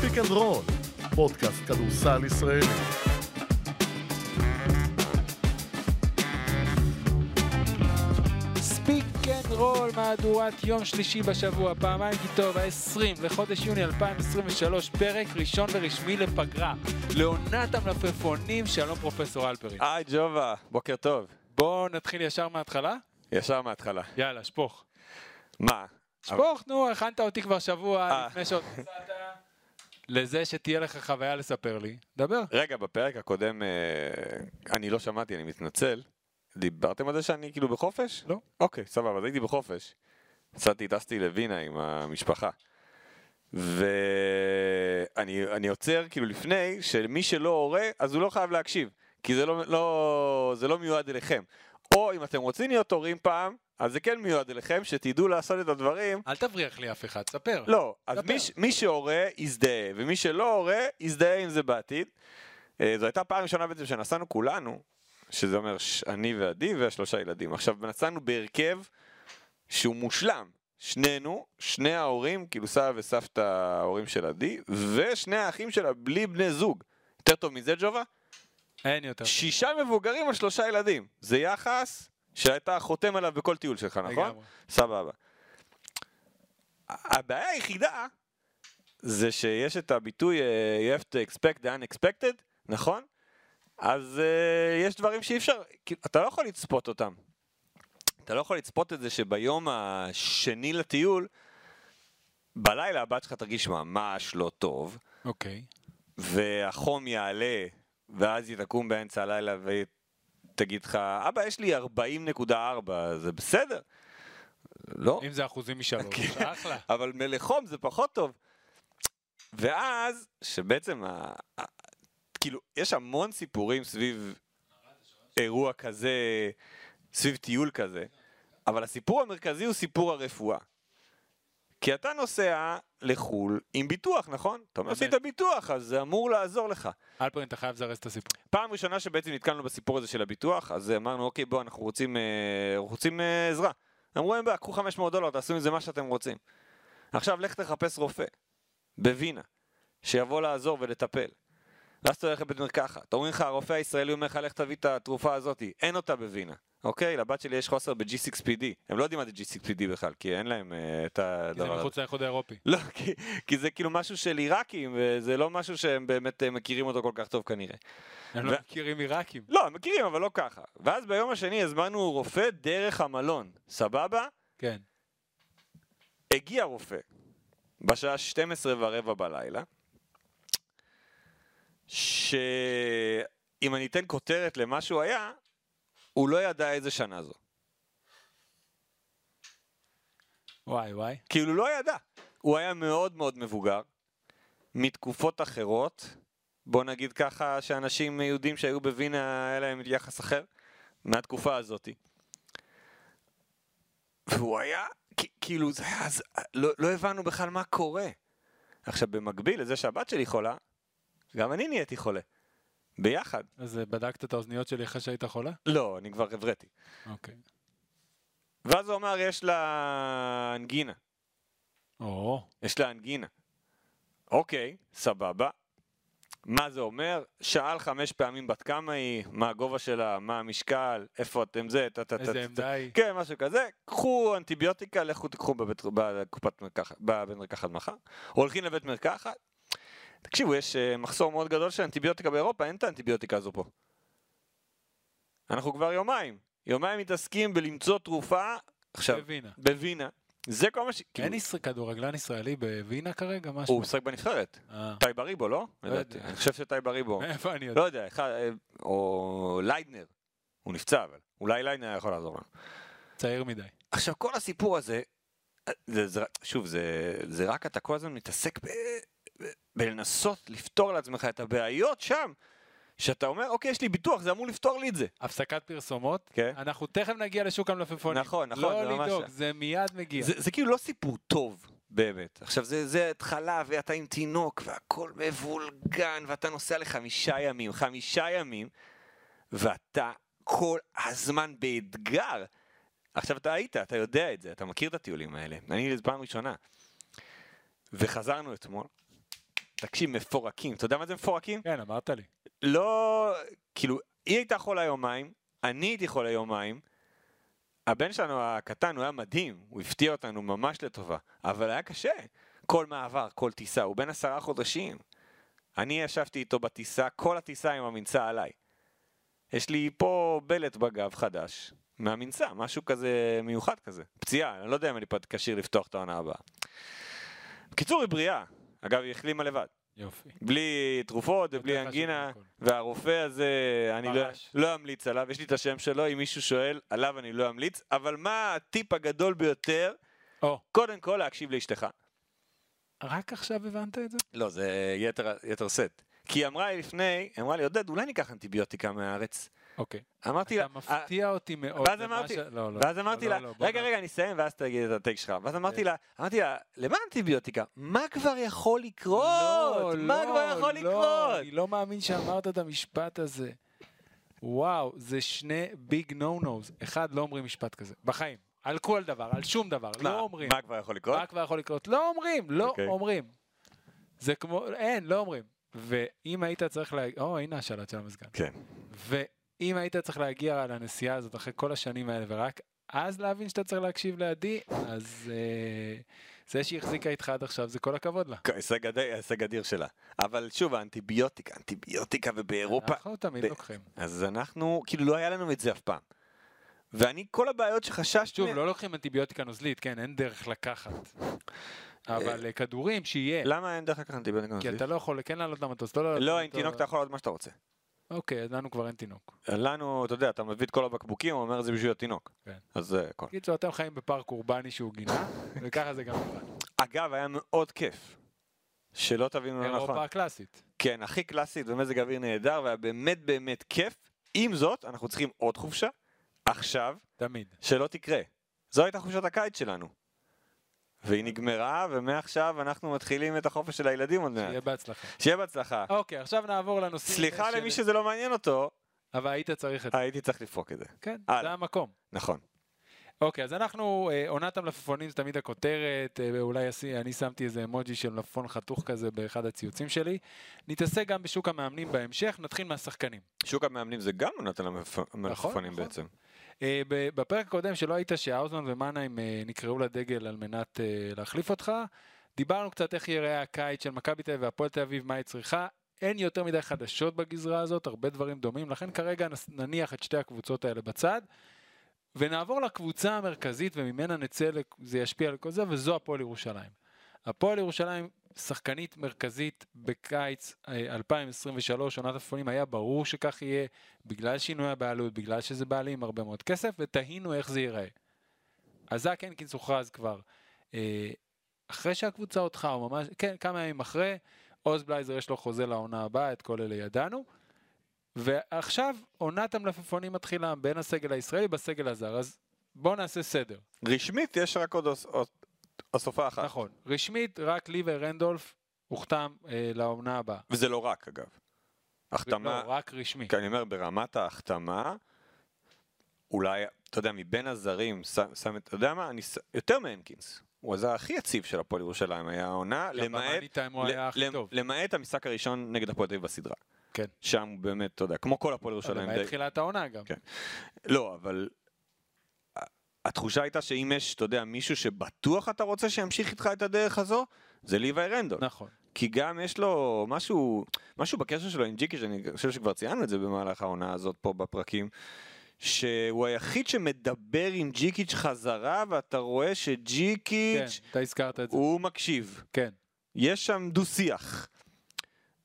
ספיק אנד רול, פודקאסט כדורסל ישראלי. ספיק אנד רול, מהדורת יום שלישי בשבוע, פעמיים כי טוב, ה-20 לחודש יוני 2023, פרק ראשון ורשמי לפגרה, לעונת המלפפונים, שלום פרופסור אלפרי. היי ג'ובה, בוקר טוב. בואו נתחיל ישר מההתחלה? ישר מההתחלה. יאללה, שפוך. מה? שפוך, נו, הכנת אותי כבר שבוע אה. לפני שעוד נסעת. לזה שתהיה לך חוויה לספר לי, דבר. רגע, בפרק הקודם אה, אני לא שמעתי, אני מתנצל. דיברתם על זה שאני כאילו בחופש? לא. אוקיי, סבבה, אז הייתי בחופש. נסעתי, טסתי לווינה עם המשפחה. ואני אני עוצר כאילו לפני שמי שלא הורה, אז הוא לא חייב להקשיב. כי זה לא, לא, זה לא מיועד אליכם. או אם אתם רוצים להיות הורים פעם, אז זה כן מיועד אליכם, שתדעו לעשות את הדברים אל תבריח לי אף אחד, ספר. לא, אז דבר. מי, מי שהורה, יזדהה, ומי שלא הורה, יזדהה עם זה בעתיד. אה, זו הייתה פעם ראשונה בעצם שנסענו כולנו, שזה אומר אני ועדי והשלושה ילדים. עכשיו, נסענו בהרכב שהוא מושלם. שנינו, שני ההורים, כאילו סבא וסבתא ההורים של עדי, ושני האחים שלה בלי בני זוג. יותר טוב מזה, ג'ובה? אין יותר. שישה מבוגרים על שלושה ילדים. זה יחס שאתה חותם עליו בכל טיול שלך, נכון? לגמרי. סבבה. הבעיה היחידה זה שיש את הביטוי אה, you have to expect the unexpected, נכון? אז uh, יש דברים שאי אפשר, כאילו, אתה לא יכול לצפות אותם. אתה לא יכול לצפות את זה שביום השני לטיול, בלילה הבת שלך תרגיש ממש לא טוב, אוקיי. והחום יעלה, ואז היא תקום באמצע הלילה ותגיד לך, אבא, יש לי 40.4, זה בסדר. לא. אם זה אחוזים משלוש, כן. אחלה. אבל מלחום זה פחות טוב. ואז, שבעצם, ה... ה... כאילו, יש המון סיפורים סביב אירוע כזה, סביב טיול כזה, אבל הסיפור המרכזי הוא סיפור הרפואה. כי אתה נוסע לחו"ל עם ביטוח, נכון? אתה אומר. עשית ביטוח, אז זה אמור לעזור לך. אלפרין, אתה חייב לזרז את הסיפור. פעם ראשונה שבעצם נתקלנו בסיפור הזה של הביטוח, אז אמרנו, אוקיי, בואו, אנחנו רוצים, אה, אנחנו רוצים אה, עזרה. אמרו, אין בעיה, קחו 500 דולר, תעשו עם זה מה שאתם רוצים. עכשיו, לך תחפש רופא, בווינה, שיבוא לעזור ולטפל. ואז אתה הולך לבית מרקחת, אומרים לך, הרופא הישראלי אומר לך, לך תביא את התרופה הזאת, אין אותה בווינה. אוקיי, לבת שלי יש חוסר ב-G6PD. הם לא יודעים מה זה G6PD בכלל, כי אין להם אה, את כי זה הדבר הזה. מחוץ לאיחוד האירופי. לא, כי, כי זה כאילו משהו של עיראקים, וזה לא משהו שהם באמת אה, מכירים אותו כל כך טוב כנראה. הם לא ו- מכירים עיראקים. לא, הם מכירים, אבל לא ככה. ואז ביום השני הזמנו רופא דרך המלון, סבבה? כן. הגיע רופא, בשעה 12 ורבע בלילה, שאם אני אתן כותרת למה שהוא היה, הוא לא ידע איזה שנה זו. וואי וואי. כאילו לא ידע. הוא היה מאוד מאוד מבוגר, מתקופות אחרות, בוא נגיד ככה שאנשים יהודים שהיו בווינה היה להם יחס אחר, מהתקופה הזאתי. והוא היה, כאילו, זה היה, לא, לא הבנו בכלל מה קורה. עכשיו, במקביל לזה שהבת שלי חולה, גם אני נהייתי חולה. ביחד. אז אה, בדקת את האוזניות שלי אחרי שהיית חולה? לא, אני כבר הבראתי. אוקיי. ואז הוא אמר, יש לה אנגינה. או, יש לה אנגינה. אוקיי, סבבה. מה זה אומר? שאל חמש פעמים בת כמה היא, מה הגובה שלה, מה המשקל, איפה אתם זה, טה טה טה איזה. עמדה היא? כן, משהו כזה. קחו אנטיביוטיקה, לכו תיקחו בבית, בקופת מרקחת, בבית מרקחת מחר. הולכים לבית מרקחת. תקשיבו, יש אה, מחסור מאוד גדול של אנטיביוטיקה באירופה, אין את האנטיביוטיקה הזו פה. אנחנו כבר יומיים. יומיים מתעסקים בלמצוא תרופה, עכשיו, בווינה. בווינה. זה כל מה ש... אין כאילו, ישראל- כדורגלן ישראלי בווינה כרגע? משהו? הוא משחק בנבחרת. אה. טאי באריבו, לא? לא לדעתי. יודע. אני חושב שטאי באריבו. מאיפה אני יודע? לא יודע, אחד, אה, או ליידנר. הוא נפצע, אבל. אולי ליידנר יכול לעזור לנו. צעיר מדי. עכשיו, כל הסיפור הזה, זה, זה, שוב, זה, רק אתה כל הזמן מתעסק בלנסות לפתור לעצמך את הבעיות שם, שאתה אומר, אוקיי, יש לי ביטוח, זה אמור לפתור לי את זה. הפסקת פרסומות, כן. אנחנו תכף נגיע לשוק המלפפונים. נכון, נכון, לא זה ממש לדאוג, זה. מיד מגיע. זה, זה כאילו לא סיפור טוב, באמת. עכשיו, זה, זה התחלה, ואתה עם תינוק, והכל מבולגן, ואתה נוסע לחמישה ימים, חמישה ימים, ואתה כל הזמן באתגר. עכשיו, אתה היית, אתה יודע את זה, אתה מכיר את הטיולים האלה. אני, פעם ראשונה. וחזרנו אתמול, תקשיב, מפורקים. אתה יודע מה זה מפורקים? כן, אמרת לי. לא, כאילו, היא הייתה חולה יומיים, אני הייתי חולה יומיים. הבן שלנו הקטן, הוא היה מדהים, הוא הפתיע אותנו ממש לטובה, אבל היה קשה. כל מעבר, כל טיסה, הוא בן עשרה חודשים. אני ישבתי איתו בטיסה, כל הטיסה עם המנסה עליי. יש לי פה בלט בגב חדש, מהמנסה, משהו כזה מיוחד כזה. פציעה, אני לא יודע אם אני כשיר לפתוח את העונה הבאה. בקיצור, היא בריאה. אגב, היא החלימה לבד. יופי. בלי תרופות ובלי אנגינה. והרופא הזה, אני לא. לא אמליץ עליו, יש לי את השם שלו, אם מישהו שואל, עליו אני לא אמליץ, אבל מה הטיפ הגדול ביותר? קודם כל להקשיב לאשתך. רק עכשיו הבנת את זה? לא, זה יתר, יתר סט. כי היא אמרה לי לפני, אמרה לי, עודד, אולי ניקח אנטיביוטיקה מהארץ. אוקיי. אמרתי לה, אתה מפתיע אותי מאוד. ואז אמרתי- ש- לא, לא. ואז אמרתי לא, לה, לא, בוא רגע, רגע, אני אסיים, ואז תגיד את הטייק שלך. ואז אמרתי כן. לה, אמרתי לה, למה אנטיביוטיקה? מה כבר יכול לקרות? לא, מה לא, כבר יכול לא, לקרות? אני לא מאמין שאמרת את המשפט הזה. וואו, זה שני ביג נו נוז. אחד, לא אומרים משפט כזה. בחיים. על כל דבר, על שום דבר. מה- לא אומרים. מה כבר יכול לקרות? מה כבר יכול לקרות? לא אומרים, לא אוקיי. אומרים. זה כמו, אין, לא אומרים. ואם היית צריך להגיע, או, הנה השלט של המזגן. כן. ואם היית צריך להגיע לנסיעה הזאת אחרי כל השנים האלה, ורק אז להבין שאתה צריך להקשיב לידי, אז אה, זה שהיא החזיקה איתך עד עכשיו, זה כל הכבוד לה. הישג אדיר- שלה. אבל שוב, האנטיביוטיקה, אנטיביוטיקה ובאירופה. אנחנו תמיד ב- לוקחים. אז אנחנו, כאילו לא היה לנו את זה אף פעם. ואני, כל הבעיות שחששתי... שוב, לא לוקחים אנטיביוטיקה נוזלית, כן, אין דרך לקחת. אבל אה, כדורים, שיהיה. למה אין דרך לקחת אנטיביוטיקה כי נוזלית? אתה לא יכול כן לעלות למטוס, לא לעלות לא, עם למטוס. תינוק אתה יכול לעשות מה שאתה רוצה. אוקיי, אז לנו כבר אין תינוק. לנו, אתה יודע, אתה מביא את כל הבקבוקים, הוא אומר זה בשביל התינוק. כן. אז זה הכל. בקיצור, אתם חיים בפארק אורבני שהוא גינה, וככה זה גם נראה. אגב, היה מאוד כיף. שלא תבינו לא נכון. אירופה הקלאסית. כן, הכי קלאסית ומזג אוויר נהדר, והיה באמת באמת כיף. עם זאת, אנחנו צריכים עוד חופשה, עכשיו, תמיד. שלא תקרה. זו הייתה חופשת הקיץ שלנו. והיא נגמרה, ומעכשיו אנחנו מתחילים את החופש של הילדים עוד מעט. שיהיה בהצלחה. שיהיה בהצלחה. אוקיי, עכשיו נעבור לנושאים... סליחה של- למי שזה לא מעניין אותו, אבל היית צריך את זה. הייתי צריך לפרוק את זה. כן, הלאה. זה המקום. נכון. אוקיי, אז אנחנו, אה, עונת המלפפונים זה תמיד הכותרת, אה, אולי אני שמתי איזה אמוג'י של מלפפון חתוך כזה באחד הציוצים שלי. נתעסק גם בשוק המאמנים בהמשך, נתחיל מהשחקנים. שוק המאמנים זה גם עונת המלפפונים נכון. בעצם. אה, בפרק הקודם שלא היית שהאוזמן ומנהיים אה, נקראו לדגל על מנת אה, להחליף אותך, דיברנו קצת איך ייראה הקיץ של מכבי תל אביב והפועל תל אביב, מה היא צריכה. אין יותר מדי חדשות בגזרה הזאת, הרבה דברים דומים, לכן כרגע נניח את שתי הקבוצות האלה בצד, ונעבור לקבוצה המרכזית וממנה נצא, זה ישפיע על כל זה, וזו הפועל ירושלים. הפועל ירושלים, שחקנית מרכזית בקיץ אה, 2023, עונת הפונים, היה ברור שכך יהיה, בגלל שינוי הבעלות, בגלל שזה בעלים הרבה מאוד כסף, ותהינו איך זה ייראה. אז זאק הנקינס הוכרז כבר אה, אחרי שהקבוצה הודחה, או ממש, כן, כמה ימים אחרי, עוז בלייזר יש לו חוזה לעונה הבאה, את כל אלה ידענו. ועכשיו עונת המלפפונים מתחילה בין הסגל הישראלי בסגל הזר, אז בואו נעשה סדר. רשמית יש רק עוד עוד- הוספה אחת. נכון, רשמית רק ליבר רנדולף הוחתם אה, לעונה הבאה. וזה לא רק אגב. החתמה, לא, רק רשמי. כי אני אומר ברמת ההחתמה, אולי, אתה יודע, מבין הזרים, שם, את, אתה יודע מה, אני, יותר מהנקינס. הוא הזר הכי יציב של הפועל ירושלים, היה העונה, למעט. למעט המשחק הראשון נגד הפועל תל אביב בסדרה. כן. שם באמת, אתה יודע, כמו כל הפועל ירושלים. למעט תחילת העונה גם. כן. לא, אבל התחושה הייתה שאם יש, אתה יודע, מישהו שבטוח אתה רוצה שימשיך איתך את הדרך הזו, זה ליוואי רנדול. נכון. כי גם יש לו משהו, משהו בקשר שלו עם ג'יקיץ', אני חושב שכבר ציינו את זה במהלך העונה הזאת פה בפרקים, שהוא היחיד שמדבר עם ג'יקיץ' חזרה, ואתה רואה כן, שג'יקיץ' אתה הזכרת את זה. הוא מקשיב. כן. יש שם דו-שיח.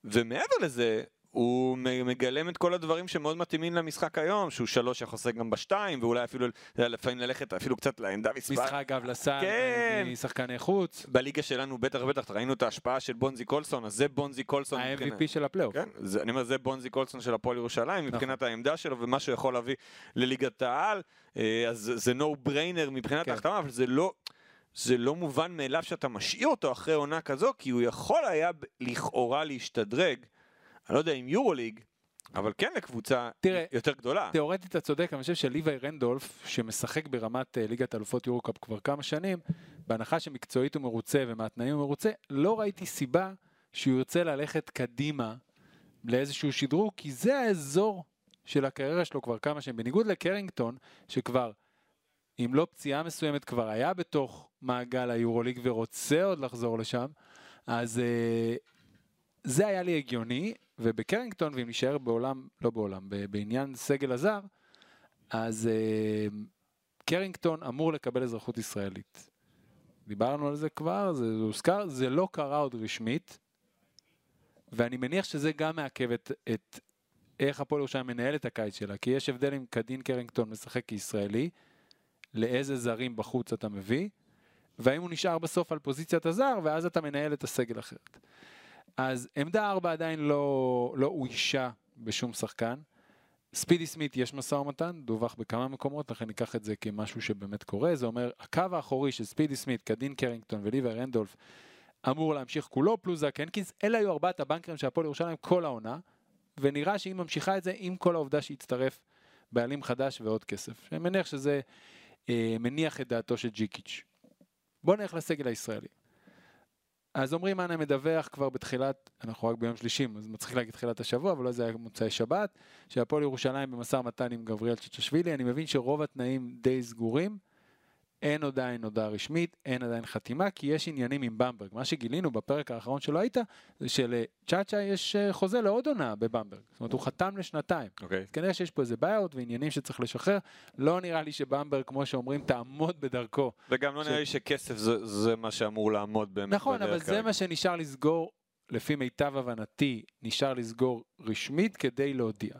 ומעבר לזה, הוא מגלם את כל הדברים שמאוד מתאימים למשחק היום, שהוא שלוש יכול לשחק גם בשתיים, ואולי אפילו לפעמים ללכת אפילו קצת לעמדה מספר. משחק גב לסל, כן. משחקני חוץ, בליגה שלנו בטח ובטח ראינו את ההשפעה של בונזי קולסון, אז זה בונזי קולסון. מבחינת- ה-MVP של הפלייאוף. כן, זה, אני אומר, זה בונזי קולסון של הפועל ירושלים, מבחינת העמדה שלו ומה שהוא יכול להביא לליגת העל, אה, אז זה- no brainer מבחינת כן. ההחתמה, אבל זה לא, זה לא מובן מאליו שאתה משאיר אותו אחרי עונה כזו, כי הוא יכול היה לכאורה להשתדרג, אני לא יודע אם יורוליג, אבל כן לקבוצה תראה, יותר גדולה. תאורטית אתה צודק, אני חושב שליוואי רנדולף, שמשחק ברמת אה, ליגת אלופות יורו-קאפ כבר כמה שנים, בהנחה שמקצועית הוא מרוצה ומהתנאים הוא מרוצה, לא ראיתי סיבה שהוא ירצה ללכת קדימה לאיזשהו שדרוג, כי זה האזור של הקריירה שלו כבר כמה שנים. בניגוד לקרינגטון, שכבר, אם לא פציעה מסוימת, כבר היה בתוך מעגל היורוליג ורוצה עוד לחזור לשם, אז uh, זה היה לי הגיוני, ובקרינגטון, ואם נשאר בעולם, לא בעולם, בעניין סגל הזר, אז uh, קרינגטון אמור לקבל אזרחות ישראלית. דיברנו על זה כבר, זה הוזכר, זה לא קרה עוד רשמית, ואני מניח שזה גם מעכב את, את איך הפועל ירושלים מנהל את הקיץ שלה, כי יש הבדל אם קדין קרינגטון משחק כישראלי, לאיזה זרים בחוץ אתה מביא, והאם הוא נשאר בסוף על פוזיציית הזר, ואז אתה מנהל את הסגל אחרת. אז עמדה 4 עדיין לא, לא אוישה בשום שחקן. ספידי סמית יש משא ומתן, דווח בכמה מקומות, לכן ניקח את זה כמשהו שבאמת קורה. זה אומר, הקו האחורי של ספידי סמית, קדין קרינגטון וליבר רנדולף אמור להמשיך כולו, פלוס זק הנקינס, אלה היו ארבעת הבנקרים של הפועל ירושלים כל העונה, ונראה שהיא ממשיכה את זה עם כל העובדה שהצטרף בעלים חדש ועוד כסף. אני מניח שזה אה, מניח את דעתו של ג'יקיץ'. בואו נלך לסגל הישראלי. אז אומרים אנה מדווח כבר בתחילת, אנחנו רק ביום שלישי, אז מצחיק להגיד תחילת השבוע, אבל לא זה היה מוצאי שבת, שהפועל ירושלים במשא ומתן עם גבריאל צ'צ'שווילי, אני מבין שרוב התנאים די סגורים. אין עדיין הודעה רשמית, אין עדיין חתימה, כי יש עניינים עם במברג. מה שגילינו בפרק האחרון שלו היית, זה שלצ'אצ'ה יש אה, חוזה לעוד עונה בבמברג. זאת אומרת, הוא חתם לשנתיים. אוקיי. אז כנראה שיש פה איזה בעיות ועניינים שצריך לשחרר. לא נראה לי שבמברג, כמו שאומרים, תעמוד בדרכו. וגם לא ש- נראה לי שכסף זה- זה מה שאמור לעמוד באמת נכון, בדרך אבל זה כרגע. מה שנשאר לסגור, לפי מיטב הבנתי, נשאר לסגור רשמית כדי להודיע.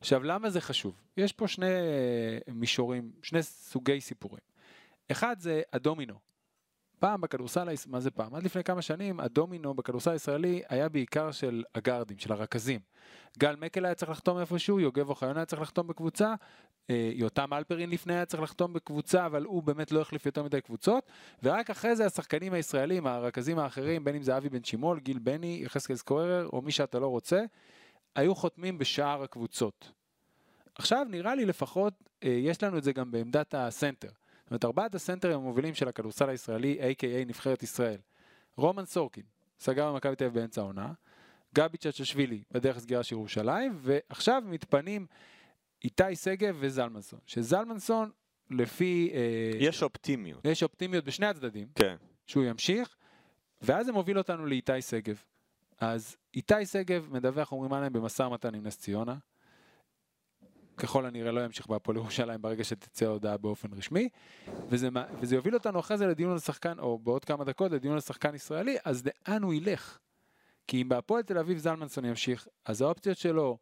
עכשיו, למה זה חשוב? יש פה שני אה, מישורים, שני סוגי סיפורים. אחד זה הדומינו. פעם בכדורסל, מה זה פעם? עד לפני כמה שנים, הדומינו בכדורסל הישראלי היה בעיקר של הגארדים, של הרכזים. גל מקל היה צריך לחתום איפשהו, יוגב אוחיון היה צריך לחתום בקבוצה, אה, יותם אלפרין לפני היה צריך לחתום בקבוצה, אבל הוא באמת לא החליף יותר מדי קבוצות, ורק אחרי זה השחקנים הישראלים, הרכזים האחרים, בין אם זה אבי בן שימול, גיל בני, יחזקאל סקורר, או מי שאתה לא רוצה, היו חותמים בשאר הקבוצות. עכשיו נראה לי לפחות, אה, יש לנו את זה גם בעמדת הסנטר. אומרת, ארבעת הסנטרים המובילים של הכדורסל הישראלי, a.k.a נבחרת ישראל. רומן סורקין, סגר במכבי תל אביב באמצע העונה, גבי צ'צ'שווילי בדרך סגירה של ירושלים, ועכשיו מתפנים איתי שגב וזלמנסון. שזלמנסון, לפי... אה, יש אופטימיות. יש אופטימיות בשני הצדדים, כן. שהוא ימשיך, ואז זה מוביל אותנו לאיתי שגב. אז איתי שגב מדווח, אומרים עליהם, במשא ומתן עם נס ציונה. ככל הנראה לא ימשיך בהפועל ירושלים ברגע שתצא ההודעה באופן רשמי, וזה, וזה יוביל אותנו אחרי זה לדיון על שחקן, או בעוד כמה דקות לדיון על שחקן ישראלי, אז לאן הוא ילך? כי אם בהפועל תל אביב זלמנסון ימשיך, אז האופציות שלו,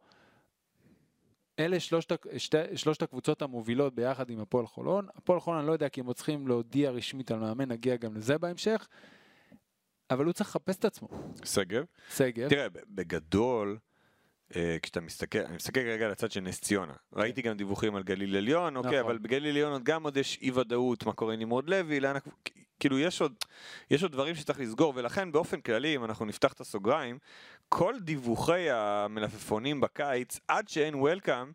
אלה שלושת, שתי, שלושת הקבוצות המובילות ביחד עם הפועל חולון. הפועל חולון, אני לא יודע כי הם עוד צריכים להודיע רשמית על מאמן, נגיע גם לזה בהמשך, אבל הוא צריך לחפש את עצמו. שגב. שגב, תראה, בגדול, כשאתה מסתכל, אני מסתכל רגע על הצד של נס ציונה. ראיתי גם דיווחים על גליל עליון, אוקיי, נכון. אבל בגליל עליון עוד גם עוד יש אי ודאות, מה קורה עם נמרוד לוי, לאן, כאילו יש עוד, יש עוד דברים שצריך לסגור, ולכן באופן כללי, אם אנחנו נפתח את הסוגריים, כל דיווחי המלפפונים בקיץ, עד שאין welcome,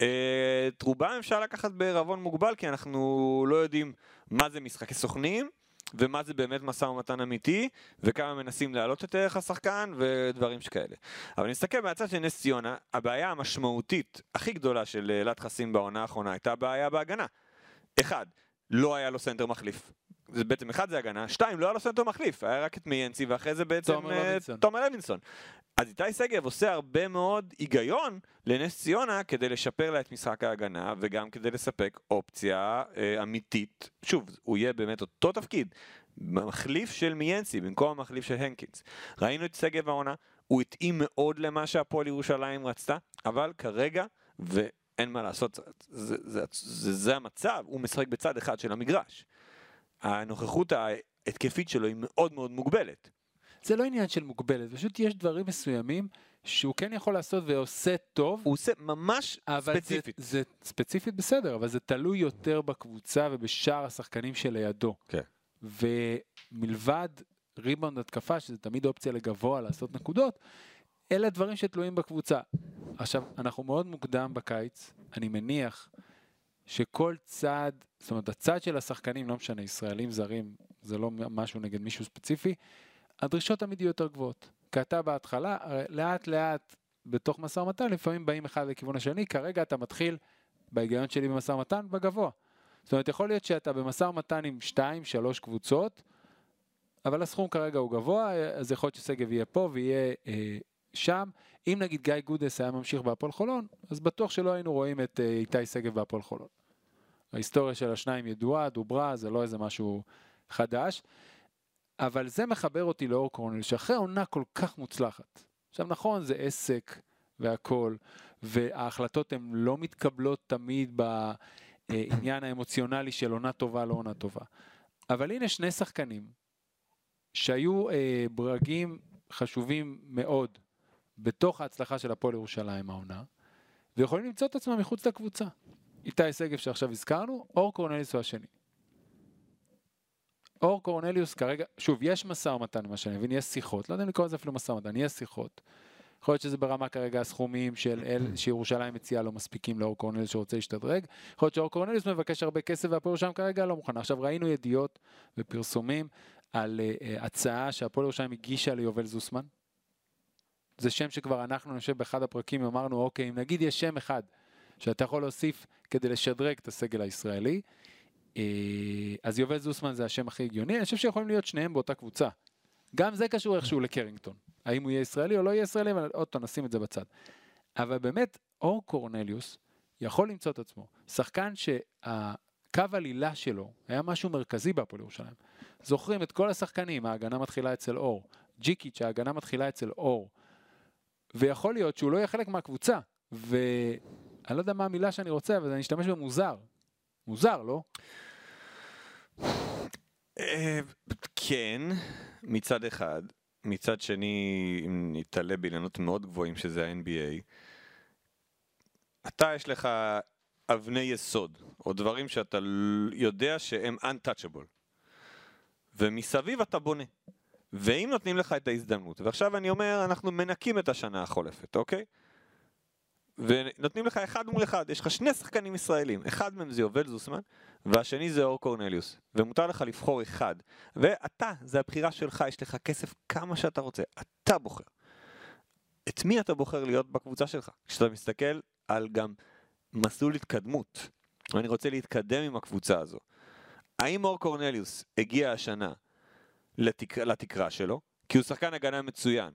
אה, את רובם אפשר לקחת בערבון מוגבל, כי אנחנו לא יודעים מה זה משחקי סוכנים, ומה זה באמת משא ומתן אמיתי, וכמה מנסים להעלות את ערך השחקן, ודברים שכאלה. אבל נסתכל מהצד של נס ציונה, הבעיה המשמעותית הכי גדולה של אה, אלעד חסים בעונה האחרונה הייתה בעיה בהגנה. אחד, לא היה לו סנטר מחליף. זה בעצם אחד זה הגנה, שתיים, לא היה לו סנטר מחליף, היה רק את מיאנסי ואחרי זה בעצם תומר אה, לוינסון. תומר לוינסון. אז איתי שגב עושה הרבה מאוד היגיון לנס ציונה כדי לשפר לה את משחק ההגנה וגם כדי לספק אופציה אה, אמיתית. שוב, הוא יהיה באמת אותו תפקיד, מחליף של מיאנסי במקום המחליף של הנקינס. ראינו את שגב העונה, הוא התאים מאוד למה שהפועל ירושלים רצתה, אבל כרגע, ואין מה לעשות, זה, זה, זה, זה המצב, הוא משחק בצד אחד של המגרש. הנוכחות ההתקפית שלו היא מאוד מאוד מוגבלת. זה לא עניין של מוגבלת, פשוט יש דברים מסוימים שהוא כן יכול לעשות ועושה טוב, הוא עושה ממש אבל ספציפית. זה, זה ספציפית בסדר, אבל זה תלוי יותר בקבוצה ובשאר השחקנים שלידו. כן. ומלבד ריבאונד התקפה, שזה תמיד אופציה לגבוה לעשות נקודות, אלה דברים שתלויים בקבוצה. עכשיו, אנחנו מאוד מוקדם בקיץ, אני מניח שכל צד, זאת אומרת, הצד של השחקנים, לא משנה, ישראלים, זרים, זה לא משהו נגד מישהו ספציפי, הדרישות תמיד יהיו יותר גבוהות. כי אתה בהתחלה, לאט לאט בתוך משא ומתן, לפעמים באים אחד לכיוון השני, כרגע אתה מתחיל, בהיגיון שלי במשא ומתן, בגבוה. זאת אומרת, יכול להיות שאתה במשא ומתן עם שתיים, שלוש קבוצות, אבל הסכום כרגע הוא גבוה, אז יכול להיות ששגב יהיה פה ויהיה אה, שם. אם נגיד גיא גודס היה ממשיך בהפועל חולון, אז בטוח שלא היינו רואים את אה, איתי שגב בהפועל חולון. ההיסטוריה של השניים ידועה, דוברה, זה לא איזה משהו חדש. אבל זה מחבר אותי לאור קורנל, שאחרי עונה כל כך מוצלחת. עכשיו נכון, זה עסק והכל, וההחלטות הן לא מתקבלות תמיד בעניין האמוציונלי של עונה טובה לא עונה טובה. אבל הנה שני שחקנים שהיו אה, ברגים חשובים מאוד בתוך ההצלחה של הפועל ירושלים העונה, ויכולים למצוא את עצמם מחוץ לקבוצה. איתי שגב שעכשיו הזכרנו, אור קורנליס הוא השני. אור קורנליוס כרגע, שוב, יש משא ומתן, מה שאני מבין, יש שיחות, לא יודע אם לקרוא לזה אפילו משא ומתן, יש שיחות. יכול להיות שזה ברמה כרגע הסכומים של אל, שירושלים מציעה לא מספיקים לאור קורנליוס שרוצה להשתדרג. יכול להיות שאור קורנליוס מבקש הרבה כסף והפועל ירושלים כרגע לא מוכנה. עכשיו ראינו ידיעות ופרסומים על uh, הצעה שהפועל ירושלים הגישה ליובל זוסמן. זה שם שכבר אנחנו, חושב, באחד הפרקים אמרנו, אוקיי, אם נגיד יש שם אחד שאתה יכול להוסיף כדי לשדרג את הסגל הישראלי, אה, אז יובל זוסמן זה השם הכי הגיוני, אני חושב שיכולים להיות שניהם באותה קבוצה. גם זה קשור איכשהו לקרינגטון. האם הוא יהיה ישראלי או לא יהיה ישראלי, אבל עוד פעם נשים את זה בצד. אבל באמת, אור קורנליוס יכול למצוא את עצמו. שחקן שהקו עלילה שלו היה משהו מרכזי בהפועל ירושלים. זוכרים את כל השחקנים, ההגנה מתחילה אצל אור. ג'יקיץ', ההגנה מתחילה אצל אור. ויכול להיות שהוא לא יהיה חלק מהקבוצה. ואני לא יודע מה המילה שאני רוצה, אבל אני אשתמש במוזר. מוזר, לא? כן, מצד אחד. מצד שני, אם נתעלה באילנות מאוד גבוהים שזה ה-NBA, אתה יש לך אבני יסוד, או דברים שאתה יודע שהם untouchable. ומסביב אתה בונה. ואם נותנים לך את ההזדמנות, ועכשיו אני אומר, אנחנו מנקים את השנה החולפת, אוקיי? ונותנים לך אחד מול אחד, יש לך שני שחקנים ישראלים, אחד מהם זה יובל זוסמן, והשני זה אור קורנליוס, ומותר לך לבחור אחד, ואתה, זה הבחירה שלך, יש לך כסף כמה שאתה רוצה, אתה בוחר. את מי אתה בוחר להיות בקבוצה שלך? כשאתה מסתכל על גם מסלול התקדמות, ואני רוצה להתקדם עם הקבוצה הזו. האם אור קורנליוס הגיע השנה לתק... לתקרה שלו? כי הוא שחקן הגנה מצוין,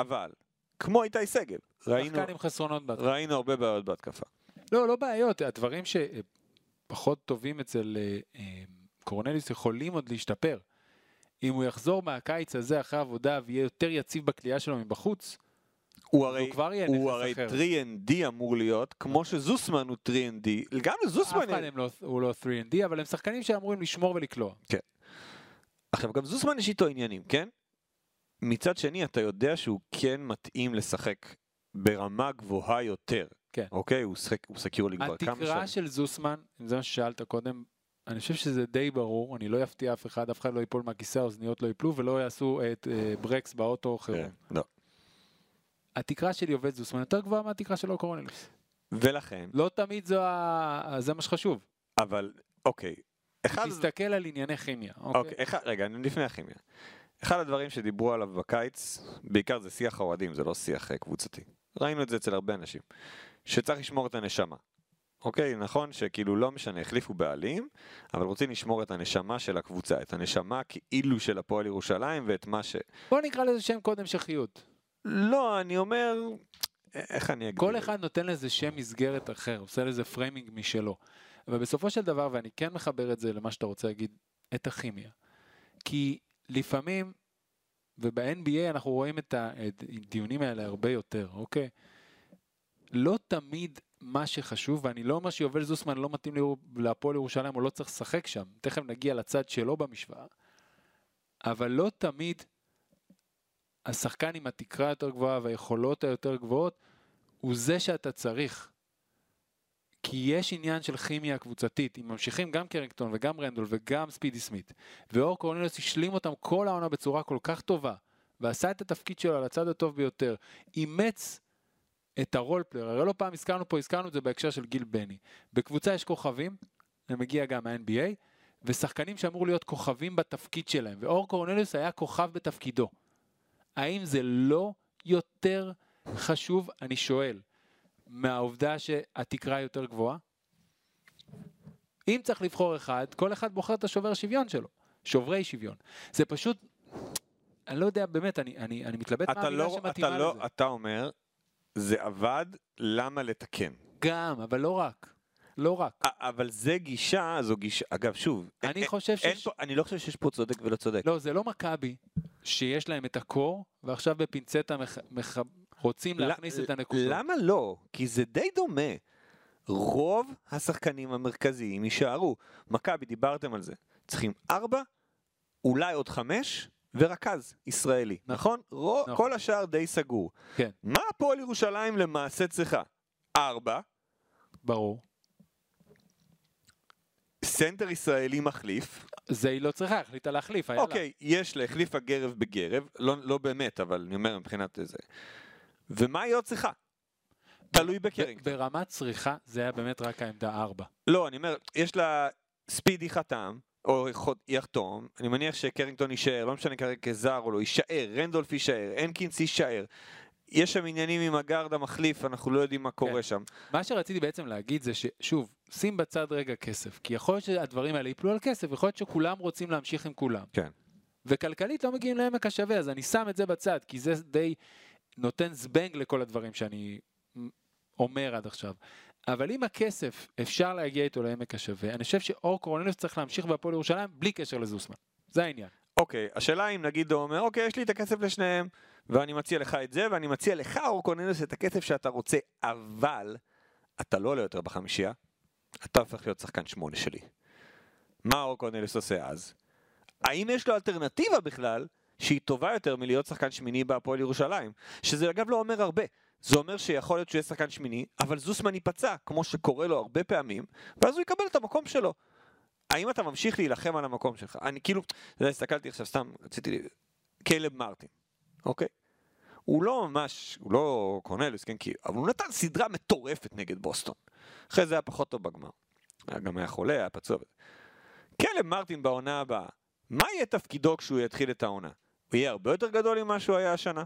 אבל כמו איתי סגל, ראינו, שחקן עם חסרונות בהתקפה. ראינו הרבה בעיות בהתקפה. לא, לא בעיות, הדברים שפחות טובים אצל אה, אה, קורנליוס יכולים עוד להשתפר. אם הוא יחזור מהקיץ הזה אחרי עבודה ויהיה יותר יציב בכלייה שלו מבחוץ, הוא הרי, הוא כבר יהיה הוא נכס הרי אחר. 3ND אמור להיות, כמו שזוסמן הוא 3ND, גם אף לזוסמן... אחד הם לא, הוא לא 3&D, אבל הם שחקנים שאמורים לשמור ולקלוע. עכשיו, גם זוסמן יש איתו עניינים, כן? מצד שני, אתה יודע שהוא כן מתאים לשחק ברמה גבוהה יותר. כן. אוקיי? הוא שחק, הוא סקיור לי כבר כמה התקרה שנים. של זוסמן, אם זה מה ששאלת קודם, אני חושב שזה די ברור, אני לא אפתיע אף אחד, אף אחד לא ייפול מהכיסא, האוזניות לא ייפלו ולא יעשו את אה, ברקס באוטו חירום. כן, לא. התקרה של יובד זוסמן יותר גבוהה מהתקרה של אוקורנליוס. ולכן, לא תמיד זו ה... זה מה שחשוב. אבל, אוקיי. אחד... תסתכל על ענייני כימיה, אוקיי, אוקיי? אחד, רגע, לפני הכימיה. אחד הדברים שדיברו עליו בקיץ, בעיקר זה שיח האוהדים, זה לא שיח אה, קבוצתי. ראינו את זה אצל הרבה אנשים. שצריך לשמור את הנשמה. אוקיי, נכון שכאילו לא משנה, החליפו בעלים, אבל רוצים לשמור את הנשמה של הקבוצה, את הנשמה כאילו של הפועל ירושלים ואת מה ש... בוא נקרא לזה שם קודם המשכיות. לא, אני אומר... איך אני אגיד? כל אחד נותן לזה שם מסגרת אחר, עושה לזה framing משלו. אבל בסופו של דבר, ואני כן מחבר את זה למה שאתה רוצה להגיד, את הכימיה. כי לפעמים, וב-NBA אנחנו רואים את הדיונים האלה הרבה יותר, אוקיי? לא תמיד מה שחשוב, ואני לא אומר שיובל זוסמן לא מתאים להפועל ירושלים, הוא לא צריך לשחק שם, תכף נגיע לצד שלו במשוואה, אבל לא תמיד השחקן עם התקרה היותר גבוהה והיכולות היותר גבוהות, הוא זה שאתה צריך. כי יש עניין של כימיה קבוצתית, אם ממשיכים גם קרינגטון וגם רנדול וגם ספידי סמית, ואור קורנליוס השלים אותם כל העונה בצורה כל כך טובה, ועשה את התפקיד שלו על הצד הטוב ביותר, אימץ את הרולפלר, הרי לא פעם הזכרנו פה, הזכרנו את זה בהקשר של גיל בני. בקבוצה יש כוכבים, זה מגיע גם מה-NBA, ושחקנים שאמור להיות כוכבים בתפקיד שלהם, ואור קורנליוס היה כוכב בתפקידו. האם זה לא יותר חשוב, אני שואל, מהעובדה שהתקרה יותר גבוהה? אם צריך לבחור אחד, כל אחד בוחר את השובר שוויון שלו, שוברי שוויון. זה פשוט, אני לא יודע, באמת, אני, אני, אני מתלבט מה המילה לא, שמתאימה אתה לא, לזה. אתה אומר, זה עבד, למה לתקן? גם, אבל לא רק. לא רק. אבל זה גישה, זו גישה, אגב, שוב, אני אין- חושב אין שיש... פה, אני לא חושב שיש פה צודק ולא צודק. לא, זה לא מכבי, שיש להם את הקור, ועכשיו בפינצטה מח... מח... רוצים להכניס את הנקודות. למה לא? כי זה די דומה. רוב השחקנים המרכזיים יישארו. מכבי, דיברתם על זה. צריכים ארבע, אולי עוד חמש, ורכז ישראלי, נכון? רוב, נכון. כל השאר די סגור. כן, מה הפועל ירושלים למעשה צריכה? ארבע, ברור. סנטר ישראלי מחליף, זה היא לא צריכה, החליטה להחליף, היה לה. אוקיי, יש לה, החליפה גרב בגרב, לא, לא באמת, אבל אני אומר מבחינת זה. ומה היא עוד צריכה? תלוי בקרינגטון. ברמת צריכה, זה היה באמת רק העמדה 4. לא, אני אומר, יש לה ספידי חתם, או יחתום, אני מניח שקרינגטון יישאר, לא משנה כרגע כזר או לא, יישאר, רנדולף יישאר, הנקינס יישאר. יש שם עניינים עם הגארד המחליף, אנחנו לא יודעים מה קורה כן. שם. מה שרציתי בעצם להגיד זה ששוב, שים בצד רגע כסף, כי יכול להיות שהדברים האלה ייפלו על כסף, יכול להיות שכולם רוצים להמשיך עם כולם. כן. וכלכלית לא מגיעים לעמק השווה, אז אני שם את זה בצד, כי זה די נותן זבנג לכל הדברים שאני אומר עד עכשיו. אבל עם הכסף אפשר להגיע איתו לעמק השווה, אני חושב שאור קורנליוס צריך להמשיך בהפועל ירושלים בלי קשר לזוסמן. זה העניין. אוקיי, השאלה אם נגיד הוא אומר, אוקיי, יש לי את הכסף לשניהם, ואני מציע לך את זה, ואני מציע לך, אור קורנליוס, את הכסף שאתה רוצה, אבל אתה לא עולה יותר בחמישייה, אתה הופך להיות שחקן שמונה שלי. מה אור קורנליוס עושה אז? האם יש לו אלטרנטיבה בכלל, שהיא טובה יותר מלהיות שחקן שמיני בהפועל ירושלים? שזה אגב לא אומר הרבה. זה אומר שיכול להיות שהוא יהיה שחקן שמיני, אבל זוסמן ייפצע, כמו שקורה לו הרבה פעמים, ואז הוא יקבל את המקום שלו. האם אתה ממשיך להילחם על המקום שלך? אני כאילו, אתה יודע, הסתכלתי עכשיו, סתם, רציתי, קלב מרטין, אוקיי? הוא לא ממש, הוא לא קורנליוס, כן, כי, אבל הוא נתן סדרה מטורפת נגד בוסטון. אחרי זה היה פחות טוב בגמר. היה גם היה חולה, היה פצוע. קלב מרטין בעונה הבאה, מה יהיה תפקידו כשהוא יתחיל את העונה? הוא יהיה הרבה יותר גדול ממה שהוא היה השנה?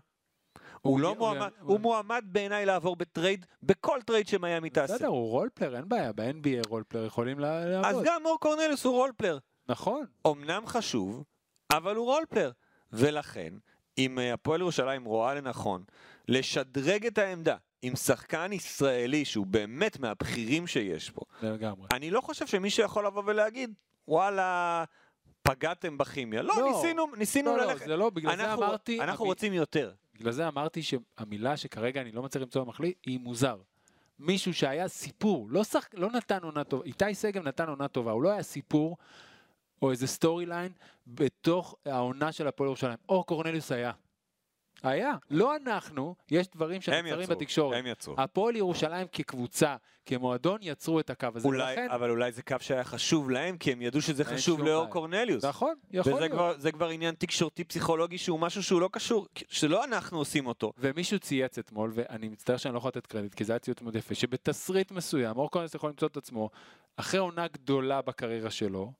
הוא לא יהיה- מועמד, יהיה- הוא מועמד בעיניי לעבור בטרייד, בכל טרייד שמיאמי תעשה. בסדר, הוא role player, אין בעיה, ב-NBA role player יכולים לה- אז לעבוד. גם אור קורנליוס הוא role player. נכון. אמנם חשוב, אבל הוא role player. ולכן, אם אה, הפועל ירושלים רואה לנכון לשדרג את העמדה עם שחקן ישראלי שהוא באמת מהבכירים שיש פה, לגמרי. אני לא חושב שמישהו יכול לבוא ולהגיד, וואלה, פגעתם בכימיה. לא, לא. ניסינו, ניסינו לא, לא, ללכת. זה לא, בגלל זה אנחנו- אמרתי... אנחנו רוצים יותר. בגלל זה אמרתי שהמילה שכרגע אני לא מצליח למצוא במחליט היא מוזר. מישהו שהיה סיפור, לא, שח... לא נתן עונה טובה, איתי שגב נתן עונה טובה, הוא לא היה סיפור או איזה storyline בתוך העונה של הפועל ירושלים. אור קורנליוס היה. היה. לא אנחנו, יש דברים שנוצרים בתקשורת. הם יצרו. הפועל ירושלים כקבוצה, כמועדון, יצרו את הקו הזה. אולי, ולכן, אבל אולי זה קו שהיה חשוב להם, כי הם ידעו שזה חשוב לאור. קורנליוס. נכון, יכול וזה להיות. כבר, זה כבר עניין תקשורתי פסיכולוגי שהוא משהו שהוא לא קשור, שלא אנחנו עושים אותו. ומישהו צייץ אתמול, ואני מצטער שאני לא יכול לתת קרדיט, כי זה היה ציוץ מאוד יפה, שבתסריט מסוים, אור קונס יכול למצוא את עצמו, אחרי עונה גדולה בקריירה שלו,